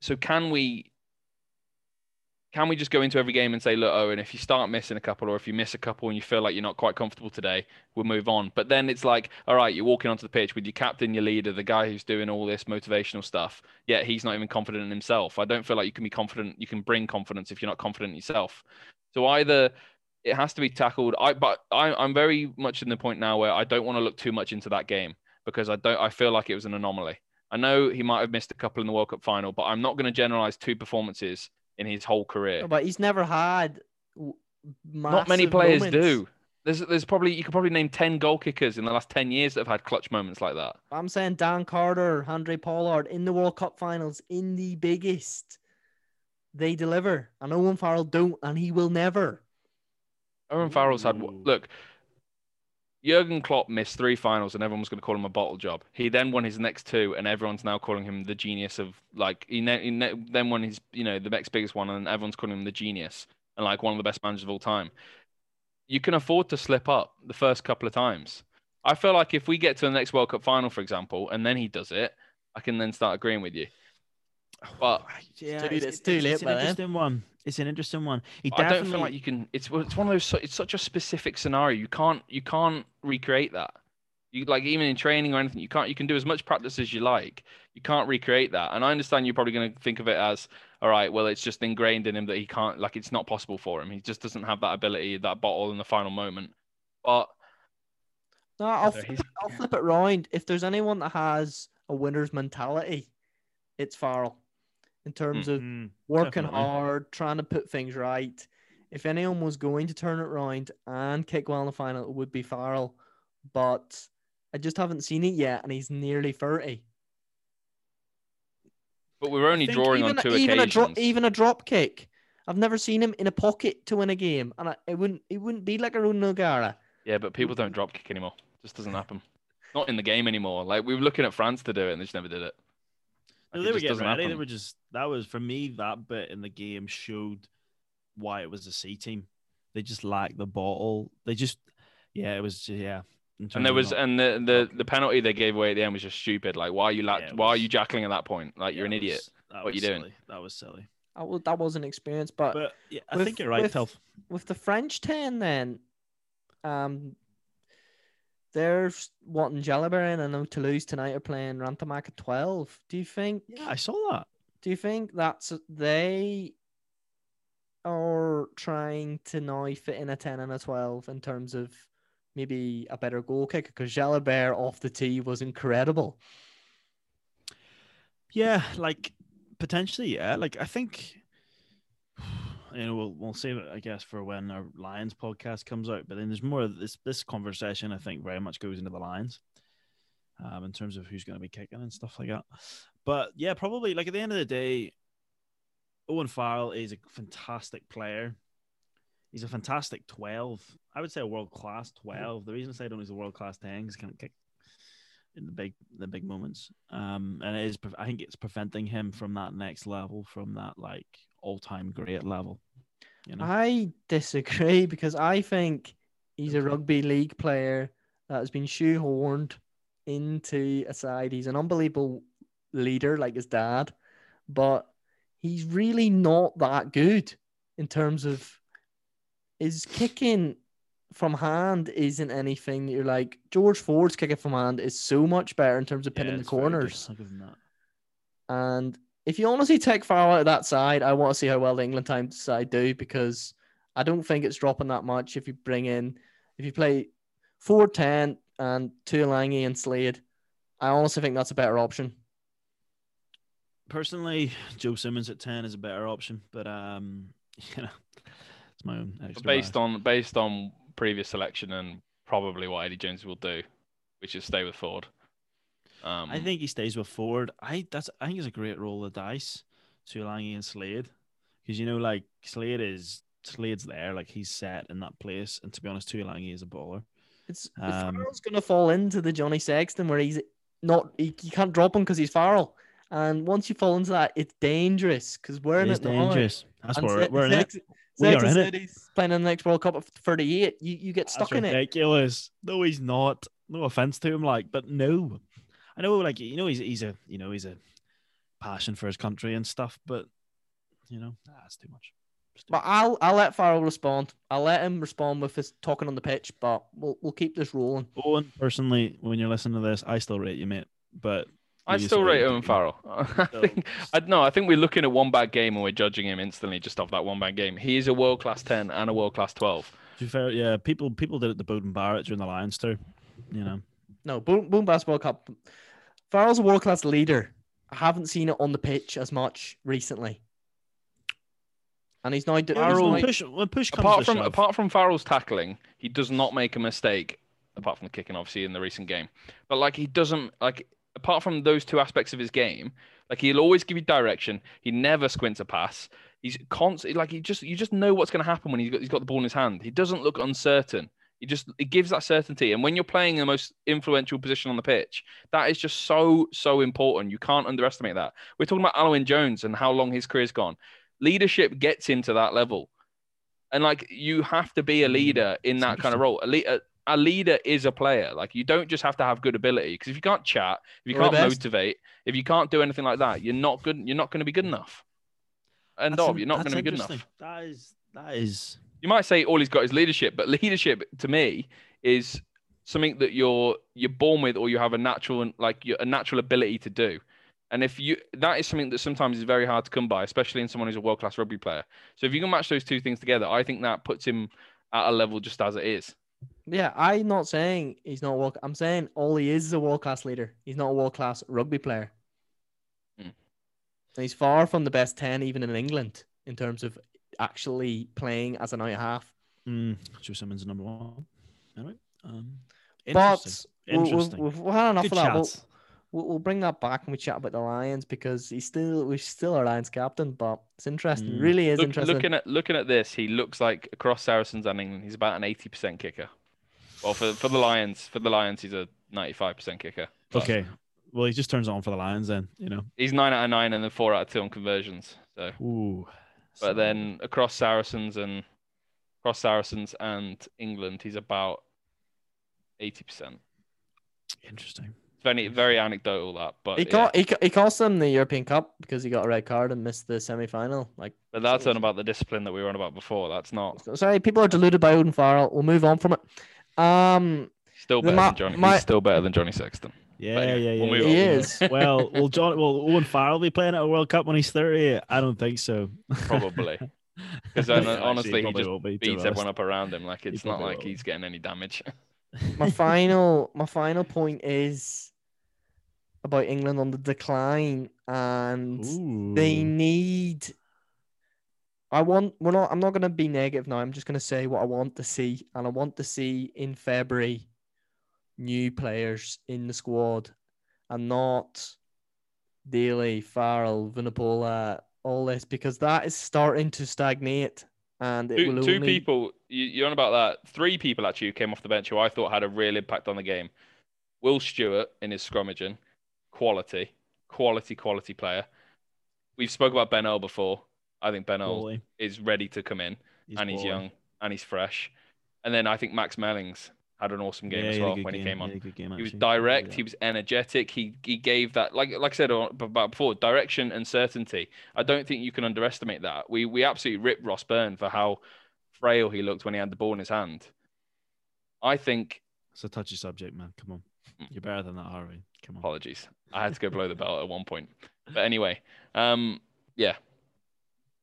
Speaker 3: so can we? Can we just go into every game and say, look, Owen, if you start missing a couple, or if you miss a couple and you feel like you're not quite comfortable today, we'll move on. But then it's like, all right, you're walking onto the pitch with your captain, your leader, the guy who's doing all this motivational stuff. Yet he's not even confident in himself. I don't feel like you can be confident. You can bring confidence if you're not confident in yourself. So either it has to be tackled. I but I, I'm very much in the point now where I don't want to look too much into that game because I don't. I feel like it was an anomaly. I know he might have missed a couple in the World Cup final, but I'm not going to generalize two performances in his whole career.
Speaker 1: But he's never had. w-
Speaker 3: Not many players
Speaker 1: moments.
Speaker 3: do. There's there's probably you could probably name ten goal kickers in the last ten years that have had clutch moments like that.
Speaker 1: I'm saying Dan Carter, Andre Pollard in the World Cup finals, in the biggest, they deliver. And Owen Farrell don't, and he will never.
Speaker 3: Owen Farrell's had look. Jurgen Klopp missed three finals, and everyone was going to call him a bottle job. He then won his next two, and everyone's now calling him the genius of like he, ne- he ne- then won his you know the next biggest one, and everyone's calling him the genius and like one of the best managers of all time. You can afford to slip up the first couple of times. I feel like if we get to the next World Cup final, for example, and then he does it, I can then start agreeing with you. But oh,
Speaker 2: yeah,
Speaker 1: too- it's too late
Speaker 2: It's an
Speaker 1: by then. Eh?
Speaker 2: interesting one. It's an interesting one. He
Speaker 3: I don't feel like you can. It's it's one of those. It's such a specific scenario. You can't you can't recreate that. You like even in training or anything. You can't. You can do as much practice as you like. You can't recreate that. And I understand you're probably going to think of it as, all right, well, it's just ingrained in him that he can't. Like it's not possible for him. He just doesn't have that ability, that bottle in the final moment. But
Speaker 1: No, I'll, flip, it- I'll flip it round. If there's anyone that has a winner's mentality, it's Farrell. In terms of
Speaker 2: Mm,
Speaker 1: working
Speaker 2: definitely.
Speaker 1: hard, trying to put things right. If anyone was going to turn it around and kick well in the final, it would be Farrell. But I just haven't seen it yet, and he's nearly 30.
Speaker 3: But we were only drawing
Speaker 1: even,
Speaker 3: on two
Speaker 1: even a
Speaker 3: occasions.
Speaker 1: drop, even a drop kick. I've never seen him in a pocket to win a game, and I, it wouldn't it wouldn't be like a Nogara.
Speaker 3: Yeah, but people don't drop kick anymore. Just doesn't happen. Not in the game anymore. Like we were looking at France to do it, and they just never did it.
Speaker 2: No,
Speaker 3: Like,
Speaker 2: they were
Speaker 3: just
Speaker 2: getting
Speaker 3: doesn't
Speaker 2: ready. They were just that was for me that bit in the game showed why it was a C team. They just lacked the bottle. They just yeah, it was yeah.
Speaker 3: And there was,
Speaker 2: not-
Speaker 3: and the, the the penalty they gave away at the end was just stupid. Like, why are you, la-
Speaker 2: Yeah, it
Speaker 3: why are you jackling at that point? Like, you're
Speaker 2: yeah,
Speaker 3: an idiot.
Speaker 2: was- that
Speaker 3: What
Speaker 2: was
Speaker 3: you doing?
Speaker 2: silly. That was silly.
Speaker 1: That was that was an experience, but,
Speaker 2: But yeah, I
Speaker 1: with-
Speaker 2: think you're right,
Speaker 1: with-
Speaker 2: Telf.
Speaker 1: with the French ten, then, um, they're wanting Jalibert in. I know Toulouse tonight are playing Ntamack at twelve. Do you think?
Speaker 2: Yeah, I saw that.
Speaker 1: Do you think that's they are trying to now fit in a ten and a twelve in terms of maybe a better goal kicker? Because Jalibert off the tee was incredible.
Speaker 2: Yeah, like potentially, yeah. Like I think you know we'll we'll save it, I guess, for when our Lions podcast comes out. But then there's more of this this conversation. I think very much goes into the Lions, um, in terms of who's going to be kicking and stuff like that. But yeah, probably like at the end of the day, Owen Farrell is a fantastic player. He's a fantastic twelve. I would say a world class twelve. The reason I say I don't he's a world class ten is can't kick in the big the big moments. Um, and it is I think it's preventing him from that next level, from that like all time great level. You know,
Speaker 1: I disagree because I think he's a rugby league player that has been shoehorned into a side. He's an unbelievable leader like his dad, but he's really not that good in terms of his kicking from hand isn't anything you're like George Ford's kicking from hand is so much better in terms of
Speaker 2: Yeah,
Speaker 1: pinning the
Speaker 2: very good.
Speaker 1: corners.
Speaker 2: I'll give him that.
Speaker 1: And if you honestly take Farrell out of that side, I want to see how well the England time side do because I don't think it's dropping that much if you bring in if you play 4-10 and Tuilagi and Slade. I honestly think that's a better option.
Speaker 2: Personally, Joe Simmonds at ten is a better option, but um, you know, it's my own
Speaker 3: Exeter. Based
Speaker 2: bias.
Speaker 3: on based on previous selection and probably what Eddie Jones will do, which is stay with Ford. Um,
Speaker 2: I think he stays with Ford. I that's I think it's a great roll of dice, Tuilagi and Slade, because you know like Slade is Slade's there, like he's set in that place, and to be honest, Tuilagi is a baller.
Speaker 1: It's
Speaker 2: Um,
Speaker 1: Farrell's going to fall into the Johnny Sexton where he's not he, you can't drop him because he's Farrell. And once you fall into that, it's dangerous because we're
Speaker 2: It
Speaker 1: in
Speaker 2: is
Speaker 1: it now.
Speaker 2: dangerous. That's
Speaker 1: And
Speaker 2: where
Speaker 1: Se-
Speaker 2: we're in it.
Speaker 1: Sex-
Speaker 2: We are in it.
Speaker 1: he's playing in the next World Cup at 38. You you get stuck
Speaker 2: That's
Speaker 1: in it.
Speaker 2: ridiculous. No, he's not. No offense to him, like, but no. I know, like, you know, he's he's a you know he's a passion for his country and stuff, but you know, that's too much. Too
Speaker 1: But I'll I'll let Farrell respond. I'll let him respond with his talking on the pitch, but we'll we'll keep this rolling.
Speaker 2: Owen, personally, when you're listening to this, I still rate you, mate. But
Speaker 3: I still rate Owen Farrell. I think I no, I think we're looking at one bad game and we're judging him instantly just off that one bad game. He is a world class ten and a world class twelve.
Speaker 2: To be fair, yeah, people people did it to Beauden Barrett during the Lions too. You know,
Speaker 1: No, boom boom basketball cup. Farrell's a world class leader. I haven't seen it on the pitch as much recently. And he's now, do- he's
Speaker 3: Farrell-
Speaker 1: now-
Speaker 2: when push when push comes
Speaker 3: Apart from
Speaker 2: shove,
Speaker 3: apart from Farrell's tackling, he does not make a mistake. Apart from the kicking, obviously in the recent game, but like he doesn't like apart from those two aspects of his game, like he'll always give you direction. He never squints a pass. He's constantly like he just you just know what's going to happen when he's got he's got the ball in his hand. He doesn't look uncertain. He just it gives that certainty. And when you're playing in the most influential position on the pitch, that is just so so important. You can't underestimate that. We're talking about Alun Wyn Jones and how long his career's gone. Leadership gets into that level, and like you have to be a
Speaker 2: Mm,
Speaker 3: leader in that kind of role. A, le- a, a leader is a player. Like you don't just have to have good ability because if you can't chat, if you can't motivate, if you can't do anything like that, you're not good. You're not going to be good enough.
Speaker 2: That's
Speaker 3: of. You're not going to be good enough.
Speaker 2: That is that is
Speaker 3: You might say all he's got is leadership, but leadership to me is something that you're you're born with or you have a natural like a natural ability to do. And if you that is something that sometimes is very hard to come by, especially in someone who's a world class rugby player. So if you can match those two things together, I think that puts him at a level just as it is.
Speaker 1: yeah, I'm not saying he's not world. I'm saying all he is is a world class leader. He's not a world class rugby player.
Speaker 3: Hmm.
Speaker 1: He's far from the best ten, even in England, in terms of actually playing as an out half.
Speaker 2: mm, Joe Simmonds is number one. Anyway, um,
Speaker 1: But
Speaker 2: interesting.
Speaker 1: we'll- we'll-
Speaker 2: Interesting.
Speaker 1: we've, we've had enough
Speaker 2: Good
Speaker 1: of that. We'll, we'll, we'll bring that back and we chat about the Lions because he's still we're still our Lions captain. But it's interesting,
Speaker 2: Mm.
Speaker 1: really is
Speaker 3: Look,
Speaker 1: interesting.
Speaker 3: looking at looking at this, he looks like across Saracens and England, he's about an eighty percent kicker. Well, for for the Lions, for the Lions, he's a ninety-five percent kicker. But
Speaker 2: Okay. Well, he just turns it on for the Lions then, you know.
Speaker 3: he's nine out of nine and then four out of two on conversions. So,
Speaker 2: Ooh.
Speaker 3: But then across Saracens and across Saracens and England, he's about eighty percent.
Speaker 2: interesting.
Speaker 3: Very very anecdotal that, but
Speaker 1: he
Speaker 3: yeah.
Speaker 1: got he, co- he cost them the European Cup because he got a red card and missed the semi final. Like,
Speaker 3: But that's on about the discipline that we were on about before. That's not
Speaker 1: sorry, people are deluded by Owen Farrell. We'll move on from it. Um,
Speaker 3: still better
Speaker 1: ma-
Speaker 3: than Johnny.
Speaker 1: my-
Speaker 3: He's still better than Johnny Sexton.
Speaker 2: Yeah,
Speaker 3: anyway,
Speaker 2: yeah, yeah.
Speaker 3: we'll
Speaker 1: He is.
Speaker 2: well, will John will Owen Farrell be playing at a World Cup when he's 30? I don't think so.
Speaker 3: Probably. Because
Speaker 2: Yeah, uh,
Speaker 3: honestly,
Speaker 2: actually,
Speaker 3: he just
Speaker 2: be,
Speaker 3: beats everyone up around him. Like it's not like
Speaker 2: will.
Speaker 3: he's getting any damage.
Speaker 1: my final my final point is about England on the decline and they need I want we're not I'm not gonna be negative now. I'm just gonna say what I want to see. And I want to see in February new players in the squad and not Daly, Farrell, Vunipola, all this because that is starting to stagnate and it
Speaker 3: two
Speaker 1: will
Speaker 3: two people, you, you're on about that. Three people actually who came off the bench who I thought had a real impact on the game. Will Stuart in his scrummaging, quality, quality, quality player. We've spoke about Ben Earl before. I think Ben Earl is ready to come in, and he's young and he's fresh. And then I think Max Malins had an awesome game
Speaker 2: Yeah,
Speaker 3: as
Speaker 2: he had a
Speaker 3: well
Speaker 2: good
Speaker 3: when he came on.
Speaker 2: had a good game,
Speaker 3: He was direct.
Speaker 2: Yeah.
Speaker 3: He was energetic. He he gave that like like I said uh, about before direction and certainty. I don't think you can underestimate that. We we absolutely ripped Ross Byrne for how frail he looked when he had the ball in his hand. I think
Speaker 2: It's a touchy subject, man. Come on.
Speaker 3: Mm.
Speaker 2: You're better than that, Harvey. Come on.
Speaker 3: apologies. I had to go below the belt at one point. But anyway, um, yeah.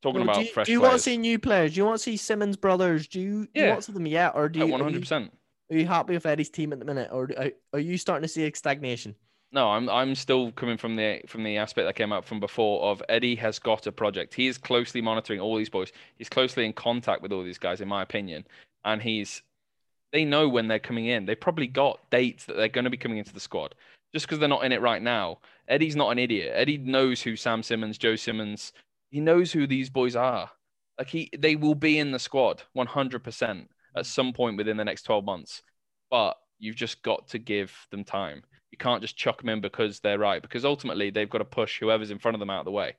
Speaker 3: Talking
Speaker 1: No,
Speaker 3: about
Speaker 1: do you,
Speaker 3: fresh
Speaker 1: do you want to see new players? Do you want to see Simmonds brothers? Do you, do you want to see them yet, or do you, you
Speaker 3: hundred percent.
Speaker 1: Are you happy with Eddie's team at the minute, or are, you starting to see a stagnation?
Speaker 3: No, I'm I'm still coming from the from the aspect that came out from before of Eddie has got a project. He is closely monitoring all these boys. He's closely in contact with all these guys, in my opinion, and he's they know when they're coming in. They probably got dates that they're going to be coming into the squad. Just because they're not in it right now, Eddie's not an idiot. Eddie knows who Sam Simmonds, Joe Simmonds. He knows who these boys are. Like he, they will be in the squad 100% at some point within the next 12 months. But you've just got to give them time. You can't just chuck them in because they're right, because ultimately they've got to push whoever's in front of them out of the way.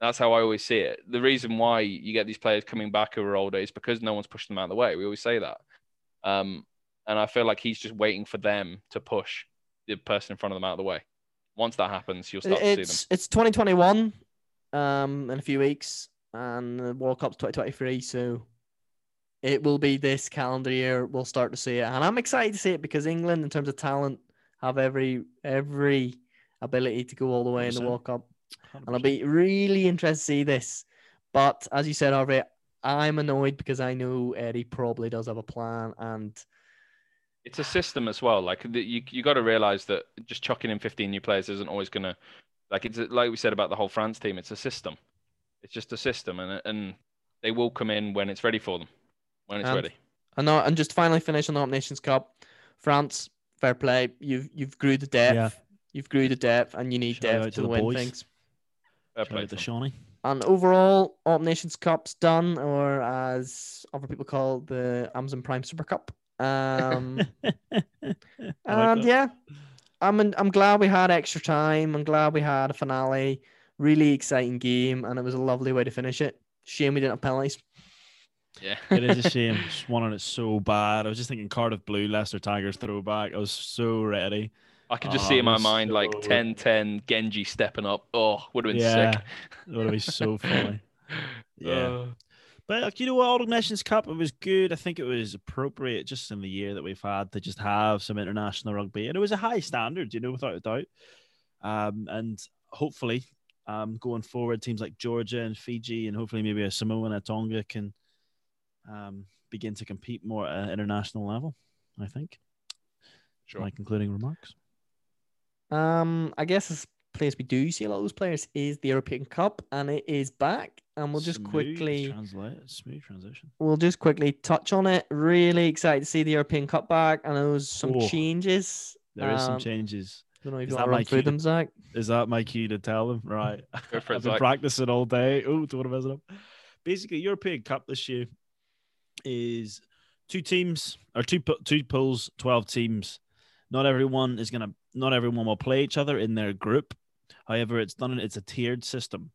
Speaker 3: That's how I always see it. The reason why you get these players coming back who are older is because no one's pushed them out of the way. We always say that. Um, and I feel like he's just waiting for them to push the person in front of them out of the way. Once that happens, you'll start to see them.
Speaker 1: It's it's 2021, um, in a few weeks, and the World Cup's 2023. So it will be this calendar year. We'll start to see it, and I'm excited to see it because England, in terms of talent, have every every ability to go all the way in the World Cup. and I'll be really interested to see this. But as you said, Harvey, I'm annoyed because I know Eddie probably does have a plan, and
Speaker 3: It's a system as well. Like the, you, you got to realize that just chucking in 15 new players isn't always gonna. Like it's like we said about the whole France team. It's a system. It's just a system, and and they will come in when it's ready for them, when it's
Speaker 1: And
Speaker 3: ready.
Speaker 1: I know, and just finally finish on the Nations Cup, France, fair play. You've you've grew the depth.
Speaker 2: Yeah.
Speaker 1: You've grew the depth, and you need
Speaker 2: Shout
Speaker 1: depth
Speaker 2: to
Speaker 1: to
Speaker 2: the
Speaker 1: win
Speaker 2: boys.
Speaker 1: things.
Speaker 3: Fair play
Speaker 2: out
Speaker 3: to
Speaker 2: to. Shawnee.
Speaker 1: And overall, All Nations Cup's done, or as other people call it, the Amazon Prime Super Cup. Um,
Speaker 2: I like
Speaker 1: and yeah, I'm in, I'm glad we had extra time. I'm glad we had a finale. Really exciting game, and it was a lovely way to finish it. Shame we didn't have penalties.
Speaker 3: Yeah.
Speaker 2: it is a shame. Just wanted it so bad. I was just thinking Cardiff Blue, Leicester Tigers throwback. I was so ready.
Speaker 3: I could just
Speaker 2: Oh,
Speaker 3: see in my mind like
Speaker 2: so-
Speaker 3: 10-10 Genji stepping up. Oh, would have been
Speaker 2: Yeah.
Speaker 3: sick.
Speaker 2: It would be so funny. Yeah.
Speaker 3: Uh,
Speaker 2: But like, you know what, All Nations Cup, it was good. I think it was appropriate just in the year that we've had to just have some international rugby. And it was a high standard, you know, without a doubt. Um, and hopefully, um, going forward, teams like Georgia and Fiji, and hopefully maybe a Samoa and a Tonga can um, begin to compete more at an international level, I think.
Speaker 3: Sure.
Speaker 2: My concluding remarks.
Speaker 1: Um, I guess this place we do see a lot of those players is the European Cup, and it is back. And we'll just
Speaker 2: Smooth
Speaker 1: quickly
Speaker 2: translate, smooth transition.
Speaker 1: we'll just quickly touch on it. Really excited to see the European Cup back. I know there's some
Speaker 2: Oh,
Speaker 1: changes.
Speaker 2: There is some
Speaker 1: Um,
Speaker 2: changes.
Speaker 1: don't know if
Speaker 2: Is
Speaker 1: you
Speaker 2: that
Speaker 1: want to run
Speaker 2: my
Speaker 1: through
Speaker 2: cue to-
Speaker 1: them, Zach.
Speaker 2: Is that my cue to tell them? Right.
Speaker 3: Go for it,
Speaker 2: I've been
Speaker 3: Zach.
Speaker 2: practicing all day. Oh, don't want to mess it up. Basically, European Cup this year is two teams or two two pools, twelve teams. Not everyone is gonna. Not everyone will play each other in their group. However, it's done. It's a tiered system,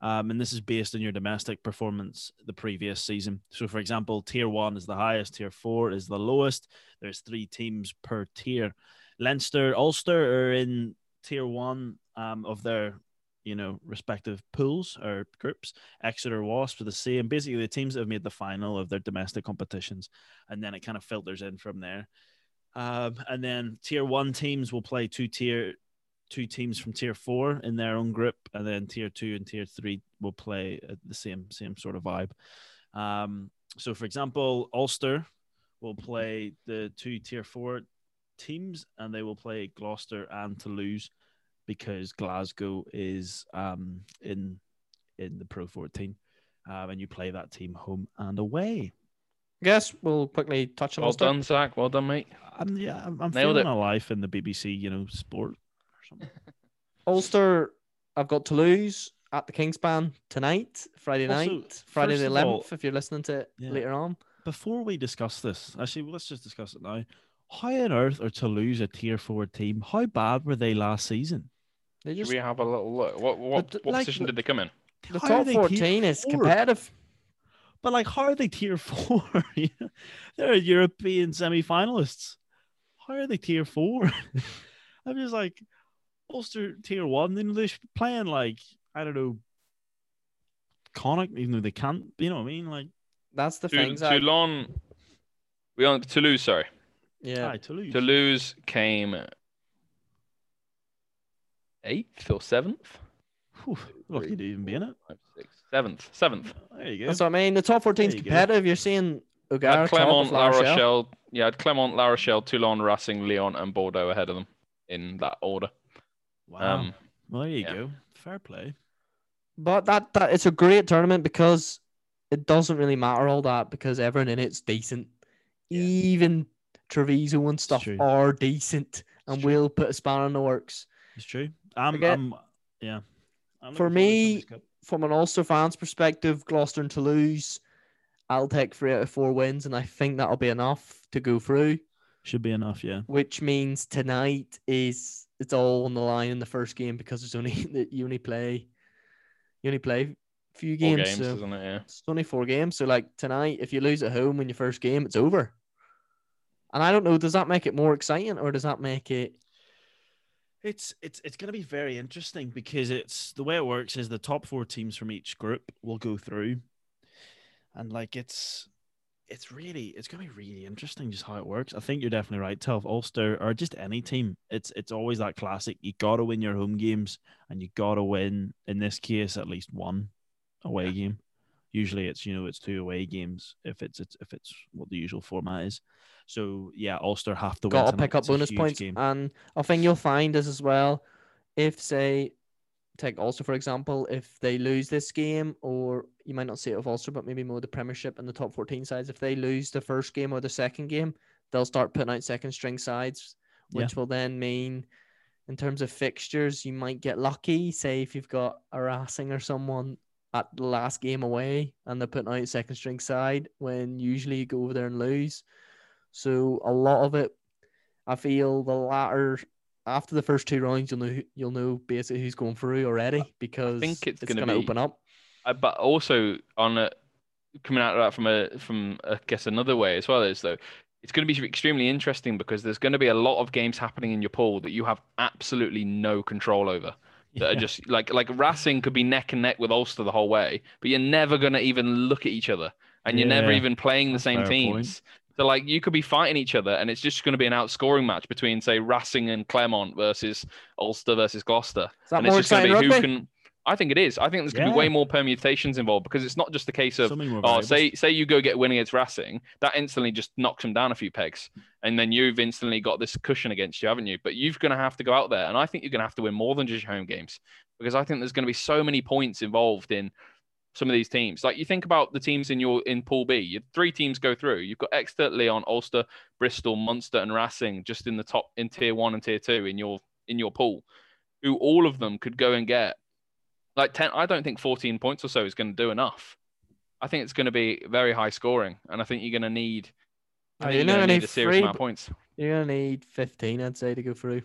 Speaker 2: um, and this is based on your domestic performance the previous season. So, for example, tier one is the highest, tier four is the lowest. There's three teams per tier. Leinster, Ulster are in tier one um, of their you know respective pools or groups. Exeter, Wasps are the same. Basically, the teams that have made the final of their domestic competitions, and then it kind of filters in from there. Um, and then tier one teams will play two tier two teams from tier four in their own group, and then tier two and tier three will play the same same sort of vibe. Um, so, for example, Ulster will play the two tier four teams, and they will play Gloucester and Toulouse because Glasgow is um, in in the Pro 14, um, and you play that team home and away.
Speaker 1: I guess we'll quickly touch on
Speaker 3: Well
Speaker 1: Ulster.
Speaker 3: done, Zach. Well done, mate.
Speaker 2: I'm yeah, I'm, I'm
Speaker 3: Nailed
Speaker 2: feeling
Speaker 3: it.
Speaker 2: a life in the BBC, you know, sport or something.
Speaker 1: Ulster, I've got Toulouse at the Kingspan tonight, Friday
Speaker 2: Also,
Speaker 1: night, Friday the
Speaker 2: first of all-
Speaker 1: 11th, if you're listening to it
Speaker 2: Yeah.
Speaker 1: later on.
Speaker 2: Before we discuss this, actually, let's just discuss it now. How on earth are Toulouse a tier four team? How bad were they last season?
Speaker 1: They
Speaker 3: Should we have a little look? What what,
Speaker 1: But,
Speaker 3: what
Speaker 1: like,
Speaker 3: position
Speaker 1: the-
Speaker 3: did they come in?
Speaker 1: the top 14 is
Speaker 2: four?
Speaker 1: competitive.
Speaker 2: But like, how are they tier four? They're European semi-finalists. How are they tier four? I'm just like Ulster tier one. You know, they're playing like I don't know, Connacht, even though they can't. You know what I mean? Like,
Speaker 1: That's the
Speaker 3: Tou-
Speaker 1: thing, Zach.
Speaker 3: Toulon. We on Toulouse. Sorry,
Speaker 1: Yeah.
Speaker 2: aye, Toulouse.
Speaker 3: Toulouse came eighth or seventh.
Speaker 2: Whew, lucky to even be in it.
Speaker 3: Five, six, seventh, seventh.
Speaker 2: There you go.
Speaker 1: That's what I mean. The top 14 is
Speaker 2: There you go.
Speaker 1: competitive. You're seeing
Speaker 3: I
Speaker 1: Ugar,
Speaker 3: had
Speaker 1: top
Speaker 3: Clermont,
Speaker 1: of
Speaker 3: La
Speaker 1: La Rochelle.
Speaker 3: Rochelle. Yeah, I had Clermont, La Rochelle, Toulon, Racing, Lyon, and Bordeaux ahead of them in that order.
Speaker 2: wow.
Speaker 3: Um,
Speaker 2: well, there you
Speaker 3: yeah.
Speaker 2: go. Fair play.
Speaker 1: But that, that it's a great tournament because it doesn't really matter all that because everyone in it's decent.
Speaker 2: Yeah.
Speaker 1: Even Treviso and stuff are decent and
Speaker 2: true.
Speaker 1: will put a spanner in the works.
Speaker 2: It's true. I'm,
Speaker 1: Forget-
Speaker 2: I'm yeah. I'm
Speaker 1: For
Speaker 2: looking forward to
Speaker 1: me- From an Ulster fans perspective, Gloucester and Toulouse, I'll take three out of four wins, and I think that'll be enough to go through.
Speaker 2: should be enough. Yeah.
Speaker 1: Which means tonight is it's all on the line in the first game because there's only that you only play you only play a few games.
Speaker 3: games,
Speaker 1: so
Speaker 3: isn't it? Yeah.
Speaker 1: it's only four games. So like tonight, if you lose at home in your first game, it's over. And I don't know, does that make it more exciting or does that make it
Speaker 2: It's it's it's going to be very interesting because it's the way it works is the top four teams from each group will go through, and like it's it's really it's going to be really interesting just how it works. I think you're definitely right. Tell Ulster or just any team, it's it's always that classic. You got to win your home games, and you got to win in this case at least one away
Speaker 3: Yeah.
Speaker 2: game. Usually it's you know it's two away games if it's, it's if it's what the usual format is. So yeah, Ulster have to win.
Speaker 1: got to pick up bonus points?
Speaker 2: game.
Speaker 1: And I think you'll find is as well, if say take Ulster for example, if they lose this game, or you might not see it of Ulster, but maybe more the Premiership and the top fourteen sides, if they lose the first game or the second game, they'll start putting out second string sides,
Speaker 2: Yeah.
Speaker 1: which will then mean in terms of fixtures, you might get lucky. Say if you've got a Racing or someone at the last game away and they're putting out second string side when usually you go over there and lose. So a lot of it, I feel the latter after the first two rounds, you'll know you'll know basically who's going through already because I
Speaker 3: think it's gonna
Speaker 1: gonna
Speaker 3: be-
Speaker 1: open up.
Speaker 3: Uh, but also on a, coming out of that from a from I guess another way as well is though it's going to be extremely interesting because there's going to be a lot of games happening in your pool that you have absolutely no control over. That are just like like Racing could be neck and neck with Ulster the whole way, but you're never going to even look at each other, and you're never even playing the same
Speaker 2: fair point.
Speaker 3: teams. So like you could be fighting each other, and it's just going to be an outscoring match between say Racing and Clermont versus Ulster versus Gloucester
Speaker 1: Is that
Speaker 3: and
Speaker 1: more
Speaker 3: it's just going to be
Speaker 1: rugby?
Speaker 3: who can. I think it is. I think there's going to
Speaker 2: Yeah.
Speaker 3: be way more permutations involved because it's not just a case of
Speaker 2: So
Speaker 3: oh, say say you go get a win against Racing, that instantly just knocks them down a few pegs, and then you've instantly got this cushion against you, haven't you? But you're going to have to go out there, and I think you're going to have to win more than just your home games because I think there's going to be so many points involved in some of these teams. Like you think about the teams in your in Pool B, you three teams go through. You've got Exeter, Lyon, Ulster, Bristol, Munster, and Racing just in the top in tier one and tier two in your in your pool, who all of them could go and get like 10. I don't think 14 points or so is going to do enough. I think it's going to be very high scoring, and I think you're going to need.
Speaker 1: Oh, you're
Speaker 3: you're going to need
Speaker 1: need
Speaker 3: a serious
Speaker 1: three,
Speaker 3: amount of points.
Speaker 1: You're gonna need 15, I'd say, to go through.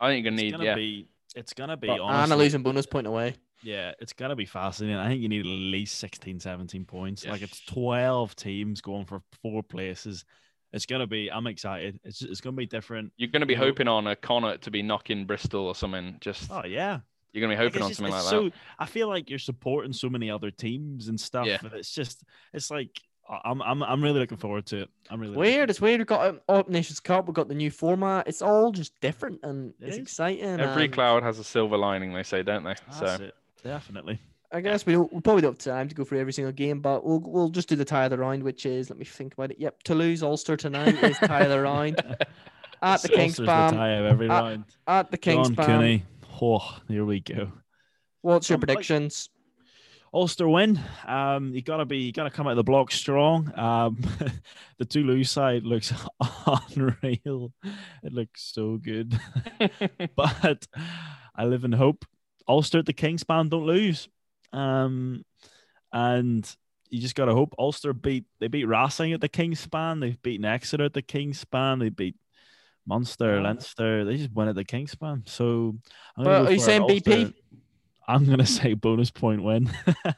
Speaker 3: I think you're going to need
Speaker 2: gonna
Speaker 3: yeah.
Speaker 2: be. It's gonna be
Speaker 1: But, and a losing bonus point away.
Speaker 2: Yeah, it's gonna be fascinating. I think you need at least 16, 17 points. Like it's 12 teams going for four places. It's gonna be. I'm excited. It's it's gonna be different.
Speaker 3: You're going to be
Speaker 2: you know-
Speaker 3: hoping on a Connacht to be knocking Bristol or something. Just
Speaker 2: Oh yeah.
Speaker 3: You're going to be hoping on something like
Speaker 2: it's
Speaker 3: that.
Speaker 2: so, I feel like you're supporting so many other teams and stuff.
Speaker 3: Yeah.
Speaker 2: And it's just. It's like I- I'm I'm I'm really looking forward to it. I'm really
Speaker 1: Weird. It's weird. We've got um, Up Nations Cup. We've got the new format. It's all just different and
Speaker 2: It
Speaker 1: it's
Speaker 2: is.
Speaker 1: exciting.
Speaker 3: Every
Speaker 1: and
Speaker 3: cloud has a silver lining, they say, don't they?
Speaker 2: That's
Speaker 3: so
Speaker 2: it. Definitely.
Speaker 1: I guess we don't. We probably don't have time to go through every single game, but we'll we'll just do the tie of the round, which is let me think about it. Yep, Toulouse Ulster tonight is tie of the round at the
Speaker 2: Ulster's
Speaker 1: Kingspan.
Speaker 2: tie of every
Speaker 1: uh,
Speaker 2: round.
Speaker 1: At the
Speaker 2: John
Speaker 1: Kingspan.
Speaker 2: Cooney. Oh, here we go.
Speaker 1: What's your
Speaker 2: I'm like-
Speaker 1: predictions?
Speaker 2: Ulster win. Um, you gotta be, you gotta come out of the block strong. Um, the Toulouse side looks unreal. It looks so good, but I live in hope. Ulster at the Kingspan don't lose. Um, and you just gotta hope Ulster beat. They beat Racing at the Kingspan. They've beaten Exeter at the Kingspan. They beat Munster,
Speaker 1: Oh.
Speaker 2: Leinster. They just win at the Kingspan. So, I'm
Speaker 1: Well, are you saying BP?
Speaker 2: I'm gonna say bonus point win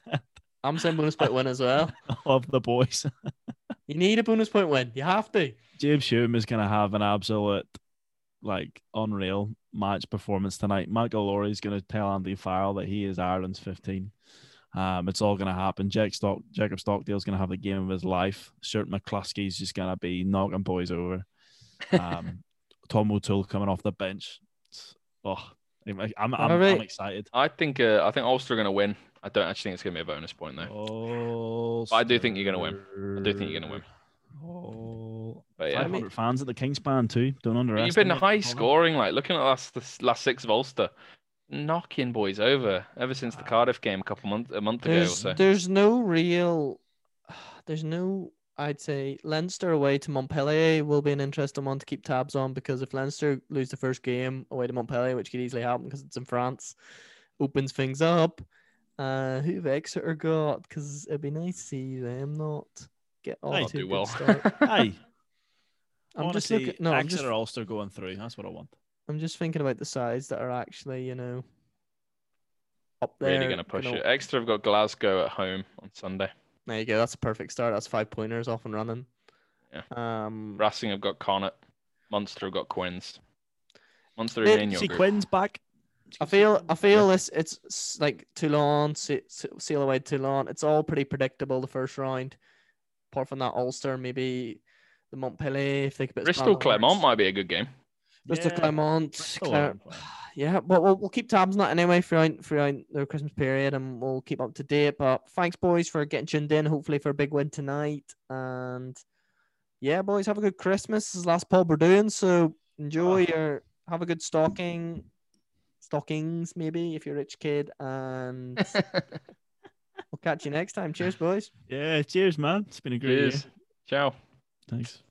Speaker 1: I'm saying bonus point win as well.
Speaker 2: of the boys.
Speaker 1: You need a bonus point win. You have to.
Speaker 2: James Hume is going to have an absolute, like, unreal match performance tonight. Michael Lowry is going to tell Andy Farrell that he is Ireland's 15. Um, it's all going to happen. Jack Stock, Jacob Stockdale's going to have the game of his life. Stuart McCloskey's just going to be knocking boys over. Um, Tom O'Toole coming off the bench. Oh, I'm, I'm, I'm, I'm excited.
Speaker 3: I think uh, I think Ulster are going to win. I don't actually think it's going to be a bonus point though.
Speaker 2: Oh,
Speaker 3: But I do think you're gonna win. I do think you're gonna win.
Speaker 2: Oh,
Speaker 3: But yeah,
Speaker 2: 500 fans at the Kingspan too. Don't underestimate.
Speaker 3: you've been high scoring. Like looking at last the last six of Ulster, knocking boys over ever since the Cardiff game a couple months a month ago or
Speaker 1: There's
Speaker 3: so.
Speaker 1: there's no real. There's no. I'd say Leinster away to Montpellier will be an interesting one to keep tabs on because if Leinster lose the first game away to Montpellier, which could easily happen because it's in France, opens things up. Uh, who've Exeter got? Because it'd be nice to see them not get off
Speaker 2: Hey,
Speaker 1: to good
Speaker 3: well.
Speaker 1: start.
Speaker 2: I
Speaker 1: I'm
Speaker 2: wanna
Speaker 1: just
Speaker 2: see
Speaker 1: looking. No, I'm
Speaker 2: Exeter
Speaker 1: just
Speaker 2: Ulster going through. That's what I want.
Speaker 1: I'm just thinking about the sides that are actually you know up there.
Speaker 3: really going to push
Speaker 1: gonna-
Speaker 3: it. Exeter have got Glasgow at home on Sunday.
Speaker 1: There you go. That's a perfect start. That's five pointers off and running.
Speaker 3: Yeah.
Speaker 1: Um,
Speaker 3: Racing have got Connacht. Munster have got Quins. Munster
Speaker 1: They-
Speaker 3: are in your
Speaker 2: See
Speaker 3: group.
Speaker 2: Quinn's back.
Speaker 1: I feel I feel this it's like Toulon, Se- Se- seal away Toulon. It's all pretty predictable the first round. Apart from that Ulster, maybe the Montpellier if they could put
Speaker 3: Bristol Clermont might be a good game.
Speaker 1: Bristol
Speaker 2: Yeah,
Speaker 1: Clermont.
Speaker 2: Bristol
Speaker 1: Cler-
Speaker 2: are on fire.
Speaker 1: yeah, but we'll, we'll keep tabs on that anyway throughout throughout the Christmas period, and we'll keep up to date. But thanks, boys, for getting tuned in. Hopefully for a big win tonight, and yeah, boys, have a good Christmas. This is the last pub we're doing, so enjoy
Speaker 2: Oh.
Speaker 1: your have a good stocking, stockings maybe if you're a rich kid, and we'll catch you next time. Cheers, boys.
Speaker 2: Yeah, cheers, man. It's been a great year.
Speaker 3: Cheers. Ciao.
Speaker 2: Thanks.